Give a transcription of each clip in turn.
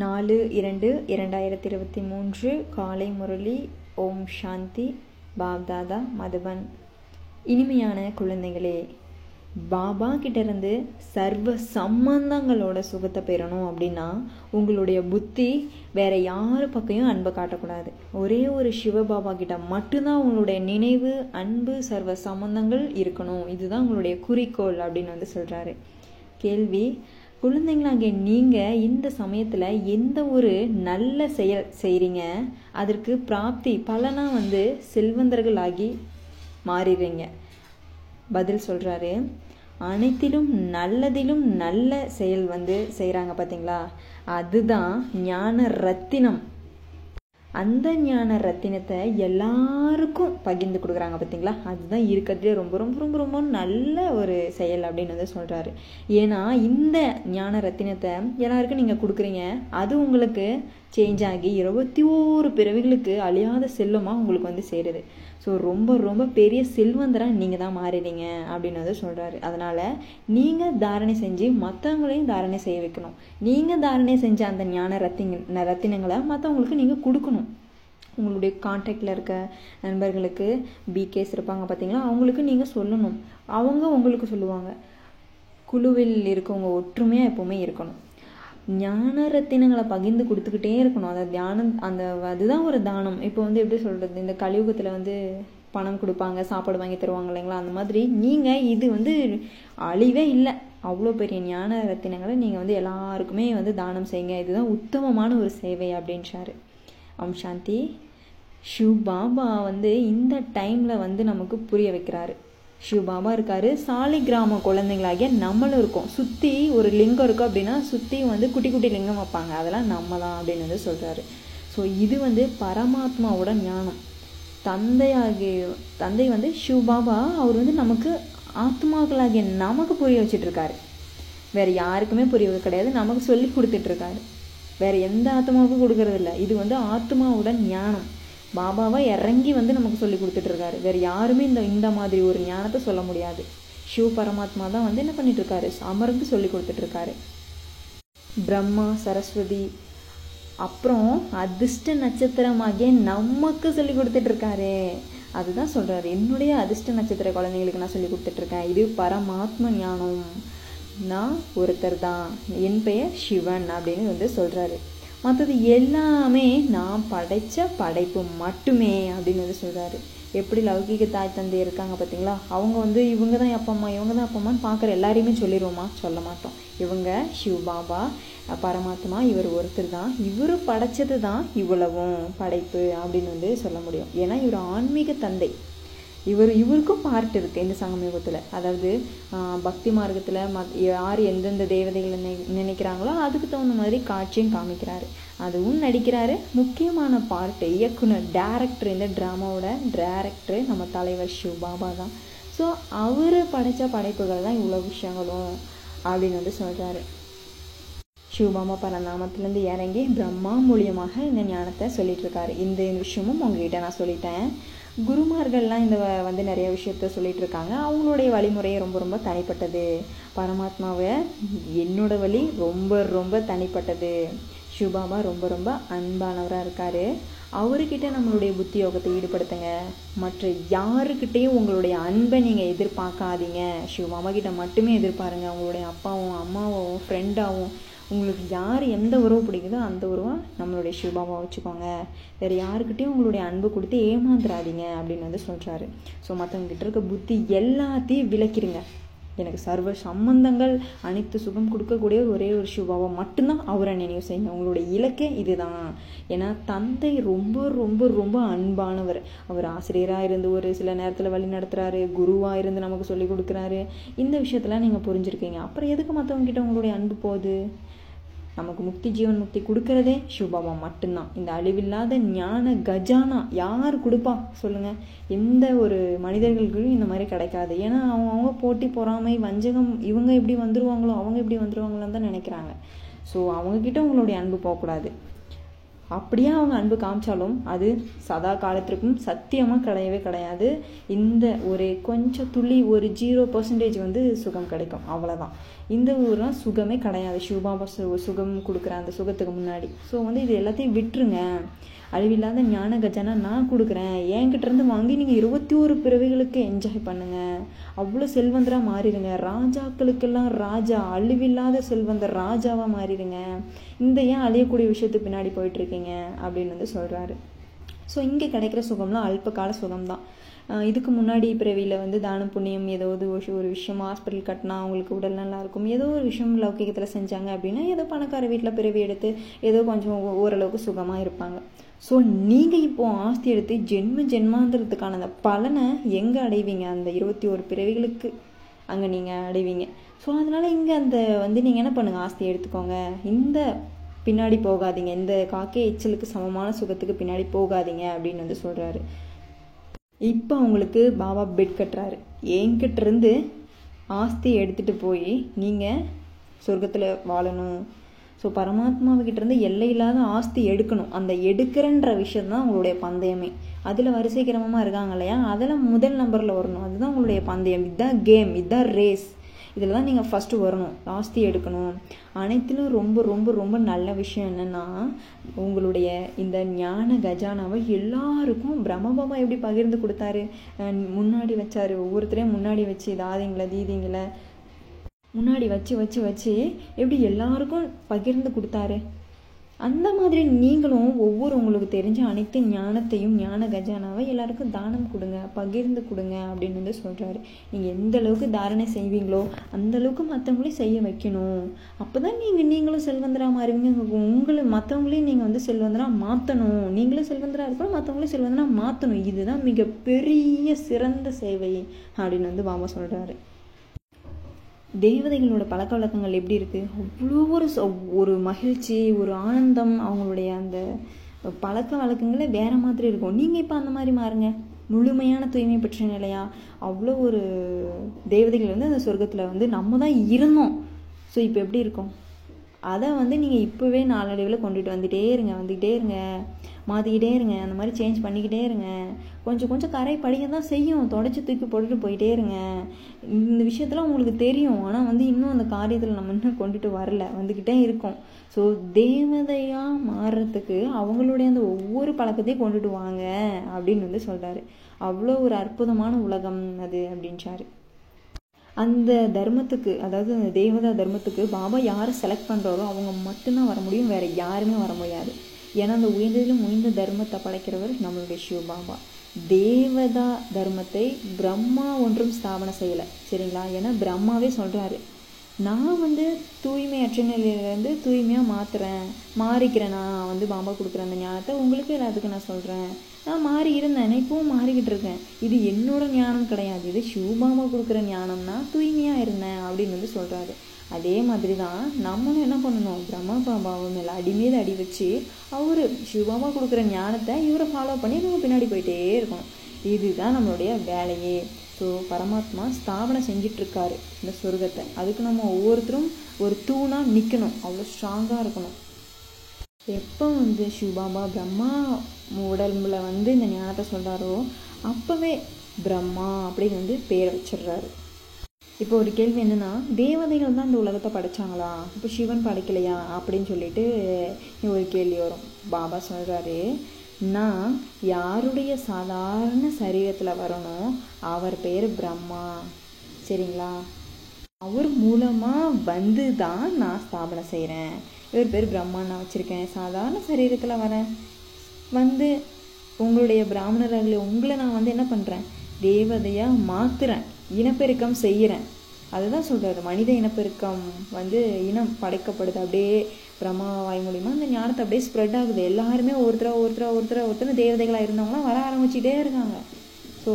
நாலு இரண்டு இரண்டாயிரத்தி இருபத்தி மூன்று காலை முரளி ஓம் சாந்தி பாப்தாதா மதுபன். இனிமையான குழந்தைகளே பாபா கிட்டேருந்து சர்வ சம்பந்தங்களோட சுகத்தை பெறணும் அப்படின்னா உங்களுடைய புத்தி வேற யாரு பக்கையும் அன்பை காட்டக்கூடாது. ஒரே ஒரு சிவ பாபா கிட்ட மட்டும்தான் உங்களுடைய நினைவு அன்பு சர்வ சம்பந்தங்கள் இருக்கணும். இதுதான் உங்களுடைய குறிக்கோள் அப்படின்னு வந்து சொல்கிறாரு கேள்வி குழந்தைங்களாங்க நீங்கள் இந்த சமயத்தில் எந்த ஒரு நல்ல செயல் செய்கிறீங்க அதற்கு பிராப்தி பலனாக வந்து செல்வந்தர்களாகி மாறிடுறீங்க. பதில் சொல்கிறாரு அனைத்திலும் நல்லதிலும் நல்ல செயல் வந்து செய்கிறாங்க பார்த்தீங்களா அதுதான் ஞான ரத்தினம். அந்த ஞான ரத்தினத்தை எல்லாருக்கும் பகிர்ந்து கொடுக்குறாங்க பார்த்தீங்களா? அதுதான் இருக்கிறதுலே ரொம்ப ரொம்ப ரொம்ப ரொம்ப நல்ல ஒரு செயல் அப்படின்னு வந்து சொல்கிறாரு ஏன்னா இந்த ஞான ரத்தினத்தை எல்லாருக்கும் நீங்கள் கொடுக்குறீங்க. அது உங்களுக்கு சேஞ்ச் ஆகி இருபத்தி ஓரு பிறவிகளுக்கு அழியாத செல்வமாக உங்களுக்கு வந்து சேருது. ஸோ ரொம்ப ரொம்ப பெரிய செல்வந்தராக நீங்கள் தான் மாறிடுங்க அப்படின்னு வந்து சொல்கிறாரு அதனால் நீங்கள் தாரணை செஞ்சு மற்றவங்களையும் தாரணை செய்ய வைக்கணும். நீங்கள் தாரணை செஞ்ச அந்த ஞான ரத்தின ரத்தினங்களை மற்றவங்களுக்கு நீங்கள் கொடுக்கணும். உங்களுடைய காண்டாக்டில் இருக்க நண்பர்களுக்கு பிகேஸ் இருப்பாங்க பார்த்தீங்களா அவங்களுக்கு நீங்கள் சொல்லணும். அவங்க உங்களுக்கு சொல்லுவாங்க. குழுவில் இருக்கவங்க ஒற்றுமையாக எப்போவுமே இருக்கணும். ஞான ரத்தினங்களை பகிர்ந்து கொடுத்துக்கிட்டே இருக்கணும். அந்த தியானம் அந்த அதுதான் ஒரு தானம். இப்போ வந்து எப்படி சொல்கிறது இந்த கலியுகத்தில் வந்து பணம் கொடுப்பாங்க சாப்பாடு வாங்கி தருவாங்க இல்லைங்களா? அந்த மாதிரி நீங்கள் இது வந்து அழிவே இல்லை. அவ்வளோ பெரிய ஞான ரத்தினங்களை நீங்கள் வந்து எல்லாருக்குமே வந்து தானம் செய்யுங்க. இதுதான் உத்தமமான ஒரு சேவை அப்படின்றாரு. ஓம் சாந்தி. ஷிவ் பாபா வந்து இந்த டைமில் வந்து நமக்கு புரிய வைக்கிறாரு. ஷிவ் இருக்கார். இருக்காரு சாலை கிராம குழந்தைங்களாகிய நம்மளும் இருக்கோம். சுற்றி ஒரு லிங்கம் இருக்கும் அப்படின்னா சுற்றி வந்து குட்டி குட்டி லிங்கம் வைப்பாங்க. அதெல்லாம் நம்ம தான் அப்படின்னு வந்து சொல்கிறாரு ஸோ இது வந்து பரமாத்மாவோட ஞானம். தந்தையாகிய தந்தை வந்து சிவபாபா அவர் வந்து நமக்கு ஆத்மாக்களாகிய நமக்கு புரிய வச்சிட்ருக்காரு வேறு யாருக்குமே புரிய கிடையாது. நமக்கு சொல்லி கொடுத்துட்ருக்காரு வேறு எந்த ஆத்மாவுக்கும் கொடுக்கறதில்ல. இது வந்து ஆத்மாவோட ஞானம். பாபாவா இறங்கி வந்து நமக்கு சொல்லி கொடுத்துட்டு இருக்காரு வேற யாருமே இந்த இந்த மாதிரி ஒரு ஞானத்தை சொல்ல முடியாது. சிவ பரமாத்மா தான் வந்து என்ன பண்ணிட்டு இருக்காரு அமர்ந்து சொல்லி கொடுத்துட்டு இருக்காரு பிரம்மா சரஸ்வதி அப்புறம் அதிர்ஷ்ட நட்சத்திரமாகிய நமக்கு சொல்லி கொடுத்துட்டு இருக்காரு அதுதான் சொல்கிறாரு என்னுடைய அதிர்ஷ்ட நட்சத்திர குழந்தைங்களுக்கு நான் சொல்லி கொடுத்துட்ருக்கேன். இது பரமாத்ம ஞானம். நான் ஒருத்தர் தான். என் பெயர் சிவன் அப்படின்னு வந்து சொல்கிறாரு மற்றது எல்லாமே நான் படைத்த படைப்பு மட்டுமே அப்படின்னு வந்து சொல்கிறாரு எப்படி லௌகிக தாய் தந்தை இருக்காங்க பார்த்தீங்களா அவங்க வந்து இவங்க தான் அப்பா அம்மா இவங்க தான் அப்பா அம்மான்னு பார்க்குற எல்லாரையுமே சொல்லிடுவோமா சொல்ல மாட்டோம். இவங்க ஷிவ் பாபா பரமாத்மா இவர் ஒருத்தர் தான். இவர் படைச்சது தான் இவ்வளவும் படைப்பு அப்படின்னு வந்து சொல்ல முடியும். ஏன்னா இவர் ஆன்மீக தந்தை. இவர் இவருக்கும் பார்ட் இருக்குது இந்த சங்கமயுகத்தில் அதாவது பக்தி மார்க்கத்தில் மத் யார் எந்தெந்த தேவதைகளை நினை நினைக்கிறாங்களோ அதுக்கு தகுந்த மாதிரி காட்சியும் காமிக்கிறாரு. அதுவும் நடிக்கிறாரு. முக்கியமான பார்ட்டு இயக்குனர் டேரக்டர் இந்த ட்ராமாவோட டேரக்டர் நம்ம தலைவர் ஷிவ் பாபா தான். ஸோ அவர் படைத்த படைப்புகள் தான் இவ்வளோ விஷயங்களும் அப்படின்னு வந்து சொல்கிறாரு சிவபாமா பரநாமத்திலேருந்து இறங்கி பிரம்மா மூலியமாக இந்த ஞானத்தை சொல்லிட்டு இருக்காரு. இந்த விஷயமும் உங்ககிட்ட நான் சொல்லிட்டேன். குருமார்கள்லாம் இந்த வந்து நிறைய விஷயத்த சொல்லிட்டு இருக்காங்க அவங்களுடைய வழிமுறையை ரொம்ப ரொம்ப தனிப்பட்டது. பரமாத்மாவை என்னோட வழி ரொம்ப ரொம்ப தனிப்பட்டது. சிவபாபா ரொம்ப ரொம்ப அன்பானவராக இருக்கார். அவர்கிட்ட நம்மளுடைய புத்தி யோகத்தை ஈடுபடுத்துங்க. மற்ற யாருக்கிட்டேயும் உங்களுடைய அன்பை நீங்கள் எதிர்பார்க்காதீங்க. சிவபாபா கிட்ட மட்டுமே எதிர்பாருங்க. உங்களுடைய அப்பாவும் அம்மாவும் ஃப்ரெண்டாகவும் உங்களுக்கு யார் எந்த உறவு பிடிக்குதோ அந்த உறவை நம்மளுடைய சிவபாபா வச்சுக்கோங்க. வேறு யாருக்கிட்டையும் உங்களுடைய அன்பு கொடுத்து ஏமாந்துடாதீங்க அப்படின்னு வந்து சொல்கிறாரு ஸோ மற்றவங்ககிட்ட இருக்க புத்தி எல்லாத்தையும் விளக்கிடுங்க எனக்கு சர்வ சம்பந்தங்கள் அனைத்து சுகம் கொடுக்கக்கூடிய ஒரே ஒரு சிவபாபா மட்டும்தான் அவரை நினைவு செய்யுங்க. உங்களுடைய இலக்கே இதுதான். ஏன்னா தந்தை ரொம்ப ரொம்ப ரொம்ப அன்பானவர். அவர் ஆசிரியராக இருந்து ஒரு சில நேரத்தில் வழி நடத்துகிறாரு குருவாக இருந்து நமக்கு சொல்லி கொடுக்குறாரு. இந்த விஷயத்தெல்லாம் நீங்கள் புரிஞ்சுருக்கீங்க. அப்புறம் எதுக்கு மற்றவங்ககிட்ட உங்களுடைய அன்பு போகுது? நமக்கு முக்தி ஜீவன் முக்தி கொடுக்கறதே சிவபாபா மட்டும்தான். இந்த அழிவில்லாத ஞான கஜானா யார் கொடுப்பா? சொல்லுங்க. எந்த ஒரு மனிதர்களுக்கும் இந்த மாதிரி கிடைக்காது. ஏன்னா அவங்க அவங்க போட்டி பொறாமை வஞ்சகம் இவங்க எப்படி வந்துருவாங்களோ அவங்க எப்படி வந்துருவாங்களோன்னு தான் நினைக்கிறாங்க. ஸோ அவங்கக்கிட்ட உங்களுடைய அன்பு போகக்கூடாது. அப்படியே அவங்க அன்பு காமிச்சாலும் அது சதா காலத்திற்கும் சத்தியமாக கிடையவே கிடையாது. இந்த ஒரு கொஞ்சம் துளி ஒரு ஜீரோ பர்சன்டேஜ் வந்து சுகம் கிடைக்கும். அவ்வளோதான் இந்த ஊர்லாம் சுகமே கிடையாது. சிவபாபா சு சுகம் கொடுக்குற அந்த சுகத்துக்கு முன்னாடி. ஸோ வந்து இது எல்லாத்தையும் விட்டுருங்க. அழிவில்லாத ஞான கஜானா நான் கொடுக்குறேன். என்கிட்ட இருந்து வாங்கி நீங்கள் இருபத்தி ஒரு பிறவிகளுக்கு என்ஜாய் பண்ணுங்க. அவ்வளோ செல்வந்தராக மாறிடுங்க. ராஜாக்களுக்கெல்லாம் ராஜா அழிவில்லாத செல்வந்தர் ராஜாவாக மாறிடுங்க. இந்த ஏன் அழியக்கூடிய விஷயத்துக்கு பின்னாடி போயிட்டுருக்கீங்க? அப்படின்னு வந்து சொல்கிறாரு ஸோ இங்கே கிடைக்கிற சுகம்லாம் அல்பகால சுகம்தான். இதுக்கு முன்னாடி பிறவியில் வந்து தான புண்ணியம் ஏதாவது ஒரு ஒரு விஷயம் ஹாஸ்பிட்டல் கட்டினா அவங்களுக்கு உடல் நல்லா இருக்கும். ஏதோ ஒரு விஷயம் லௌகிகத்தில் செஞ்சாங்க அப்படின்னா ஏதோ பணக்கார வீட்டில் பிறவி எடுத்து ஏதோ கொஞ்சம் ஓரளவுக்கு சுகமாக இருப்பாங்க. ஸோ நீங்கள் இப்போது ஆஸ்தி எடுத்து ஜென்ம ஜென்மாந்திரத்துக்கான அந்த பலனை எங்கே அடைவீங்க? அந்த இருபத்தி ஒரு பிறவிகளுக்கு அங்கே நீங்கள் அடைவீங்க. ஸோ அதனால் இங்கே அந்த வந்து நீங்கள் என்ன பண்ணுங்கள் ஆஸ்தியை எடுத்துக்கோங்க. இந்த பின்னாடி போகாதீங்க. இந்த காக்கே எச்சலுக்கு சமமான சுகத்துக்கு பின்னாடி போகாதீங்க அப்படின்னு வந்து சொல்கிறாரு இப்போ அவங்களுக்கு பாபா பெட் கட்டுறாரு. என்கிட்ட இருந்து ஆஸ்தி எடுத்துகிட்டு போய் நீங்கள் சொர்க்கத்தில் வாழணும். ஸோ பரமாத்மாவுக்கிட்ட இருந்து எல்லை இல்லாத ஆஸ்தி எடுக்கணும். அந்த எடுக்கிறன்ற விஷயம் தான் உங்களுடைய பந்தயமே. அதில் வரிசை கிரமமாக இருக்காங்க இல்லையா? அதில் முதல் நம்பரில் வரணும். அதுதான் உங்களுடைய பந்தயம். இதுதான் கேம் இதுதான் ரேஸ் இதில் தான் நீங்கள் ஃபஸ்ட்டு வரணும். ஆஸ்தி எடுக்கணும். அனைத்திலும் ரொம்ப ரொம்ப ரொம்ப நல்ல விஷயம் என்னென்னா உங்களுடைய இந்த ஞான கஜானாவை எல்லாருக்கும் பிரம்மபாமா எப்படி பகிர்ந்து கொடுத்தாரு? முன்னாடி வச்சார். ஒவ்வொருத்தரையும் முன்னாடி வச்சு தாதிங்களை தீதிங்களை. முன்னாடி வச்சு வச்சு வச்சு எப்படி எல்லாருக்கும் பகிர்ந்து கொடுத்தாரு. அந்த மாதிரி நீங்களும் ஒவ்வொரு உங்களுக்கு தெரிஞ்ச அனைத்து ஞானத்தையும் ஞான கஜானாவை எல்லாருக்கும் தானம் கொடுங்க பகிர்ந்து கொடுங்க அப்படின்னு வந்து சொல்கிறாரு நீங்கள் எந்த அளவுக்கு தாரணை செய்வீங்களோ அந்த அளவுக்கு மற்றவங்களையும் செய்ய வைக்கணும். அப்போ தான் நீங்கள் நீங்களும் செல்வந்தராக மாறுவீங்க. உங்களை மற்றவங்களையும் நீங்கள் வந்து செல்வந்தராக மாற்றணும் நீங்களும் செல்வந்தராக இருக்கணும் மற்றவங்களையும் செல்வந்தராக மாற்றணும் இதுதான் மிகப்பெரிய சிறந்த சேவை அப்படின்னு வந்து பாபா சொல்கிறாரு தேவதைகளோட பழக்க வழக்கங்கள் எப்படி இருக்குது அவ்வளோ ஒரு ஒரு மகிழ்ச்சி ஒரு ஆனந்தம் அவங்களுடைய அந்த பழக்க வழக்கங்களே வேறு மாதிரி இருக்கும். நீங்கள் இப்போ அந்த மாதிரி மாறுங்க. முழுமையான தூய்மை பெற்ற நிலையா? அவ்வளோ ஒரு தேவதைகள் வந்து அந்த சொர்க்கத்தில் வந்து நம்ம தான் இருந்தோம். ஸோ இப்போ எப்படி இருக்கோம்? அதை வந்து நீங்கள் இப்போவே நாளடைவில் கொண்டுட்டு வந்துகிட்டே இருங்க வந்துக்கிட்டே இருங்க. மாற்றிக்கிட்டே இருங்க அந்த மாதிரி சேஞ்ச் பண்ணிக்கிட்டே இருங்க. கொஞ்சம் கொஞ்சம் கரை படிக்க தான் செய்யும். தொடச்சி தூக்கி போட்டுட்டு போயிட்டே இருங்க. இந்த விஷயத்தெல்லாம் உங்களுக்கு தெரியும். ஆனால் வந்து இன்னும் அந்த காரியத்தில் நம்ம இன்னும் கொண்டுட்டு வரல. வந்துக்கிட்டே இருக்கோம். ஸோ தேவதையாக மாறுறதுக்கு அவங்களுடைய அந்த ஒவ்வொரு பழக்கத்தையும் கொண்டுட்டு வாங்க அப்படின்னு வந்து சொல்கிறாரு அவ்வளோ ஒரு அற்புதமான உலகம் அது அப்படின்ச்சாரு அந்த தர்மத்துக்கு அதாவது அந்த தேவதா தர்மத்துக்கு பாபா யாரை செலக்ட் பண்ணுறாரோ அவங்க மட்டும்தான் வர முடியும் வேறு யாருமே வர முடியாது. ஏன்னா அந்த உயர்ந்ததிலும் உயர்ந்த தர்மத்தை படைக்கிறவர் நம்மளுடைய சிவ பாபா. தேவதா தர்மத்தை பிரம்மா ஒன்றும் ஸ்தாபனம் செய்யலை சரிங்களா? ஏன்னா பிரம்மாவே சொல்கிறாரு நான் வந்து தூய்மை நிலையிலேருந்து தூய்மையாக மாற்றுறேன் மாறிக்கிறேன். நான் வந்து பாபா கொடுக்குற அந்த ஞானத்தை உங்களுக்கு எல்லாத்துக்கும் நான் சொல்கிறேன் நான் மாறி இருந்தேன். இப்பவும் மாறிக்கிட்டு இருக்கேன். இது என்னோட ஞானம் கிடையாது. இது சிவபாமா கொடுக்குற ஞானம்னா தூய்மையாக இருந்தேன் அப்படின்னு வந்து சொல்கிறாரு அதே மாதிரி தான் நம்மளும் என்ன பண்ணணும்? பிரம்மா பாபாவை மேலே அடி மீது அடி வச்சு அவர் சிவபாமா கொடுக்குற ஞானத்தை இவரை ஃபாலோ பண்ணி நம்ம பின்னாடி போயிட்டே இருக்கணும். இதுதான் நம்மளுடைய வேலையே. ஸோ பரமாத்மா ஸ்தாபனம் செஞ்சிட்ருக்காரு இந்த சொர்க்கத்தை. அதுக்கு நம்ம ஒவ்வொருத்தரும் ஒரு தூணாக நிற்கணும் அவ்வளோ ஸ்ட்ராங்காக இருக்கணும். எப்போ வந்து சிவபாபா பிரம்மா உடம்புல வந்து இந்த ஞானத்தை சொல்கிறாரோ அப்போவே பிரம்மா அப்படின்னு வந்து பேர் வச்சிடுறாரு. இப்போ ஒரு கேள்வி என்னென்னா தேவதைகள் தான் இந்த உலகத்தை படைச்சாங்களா? இப்போ சிவன் படைக்கலையா? அப்படின்னு சொல்லிட்டு ஒரு கேள்வி வரும். பாபா சொல்கிறாரு நான் யாருடைய சாதாரண சரீரத்தில் வரணும் அவர் பேர் பிரம்மா. சரிங்களா? அவர் மூலமாக வந்து தான் நான் ஸ்தாபனை செய்கிறேன் இவர் பேர் பிரம்மா நான் வச்சுருக்கேன். சாதாரண சரீரத்தில் வரேன் வந்து உங்களுடைய பிராமணர்களை உங்களை நான் வந்து என்ன பண்ணுறேன் தேவதையாக மாற்றுறேன் இனப்பெருக்கம் செய்கிறேன் அதுதான் சொல்கிறாரு மனித இனப்பெருக்கம் வந்து இனம் படைக்கப்படுது. அப்படியே பிரம்மா வாய் மூலிமா அந்த ஞானத்தை அப்படியே ஸ்ப்ரெட் ஆகுது. எல்லாருமே ஒருத்தர ஒருத்தர ஒருத்தர ஒருத்தர் தேவதைகளாக இருந்தவங்களாம் வர ஆரம்பிச்சிட்டே இருக்காங்க. ஸோ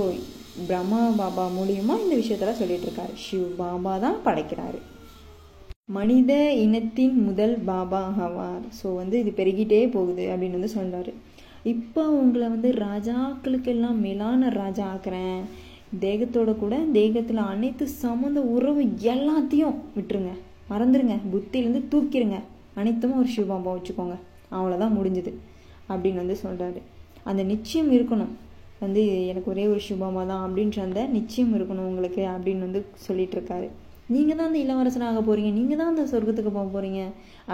பிரம்மா பாபா மூலியமாக இந்த விஷயத்தெல்லாம் சொல்லிகிட்டு இருக்காரு. சிவ் பாபா தான் படைக்கிறாரு. மனித இனத்தின் முதல் பாபா ஆவார் ஸோ வந்து இது பெருகிட்டே போகுது அப்படின்னு வந்து சொல்கிறார் இப்போ உங்களை வந்து ராஜாக்களுக்கெல்லாம் மேலான ராஜா ஆக்குறேன். தேகத்தோட கூட தேகத்தில் அனைத்து சம்மந்த உறவு எல்லாத்தையும் விட்டுருங்க. மறந்துடுங்க புத்தியிலேருந்து தூக்கிடுங்க அனைத்தும் ஒரு சிவபாபா வச்சுக்கோங்க. அவ்வளோதான் முடிஞ்சுது. அப்படின்னு வந்து சொல்கிறாரு அந்த நிச்சயம் இருக்கணும். வந்து எனக்கு ஒரே ஒரு சுபமாக தான் அப்படின்ற அந்த நிச்சயம் இருக்கணும் உங்களுக்கு அப்படின்னு வந்து சொல்லிட்டு இருக்காரு. நீங்கள் தான் அந்த இளவரசனாக போகிறீங்க நீங்கள் தான் அந்த சொர்க்கத்துக்கு போக போகிறீங்க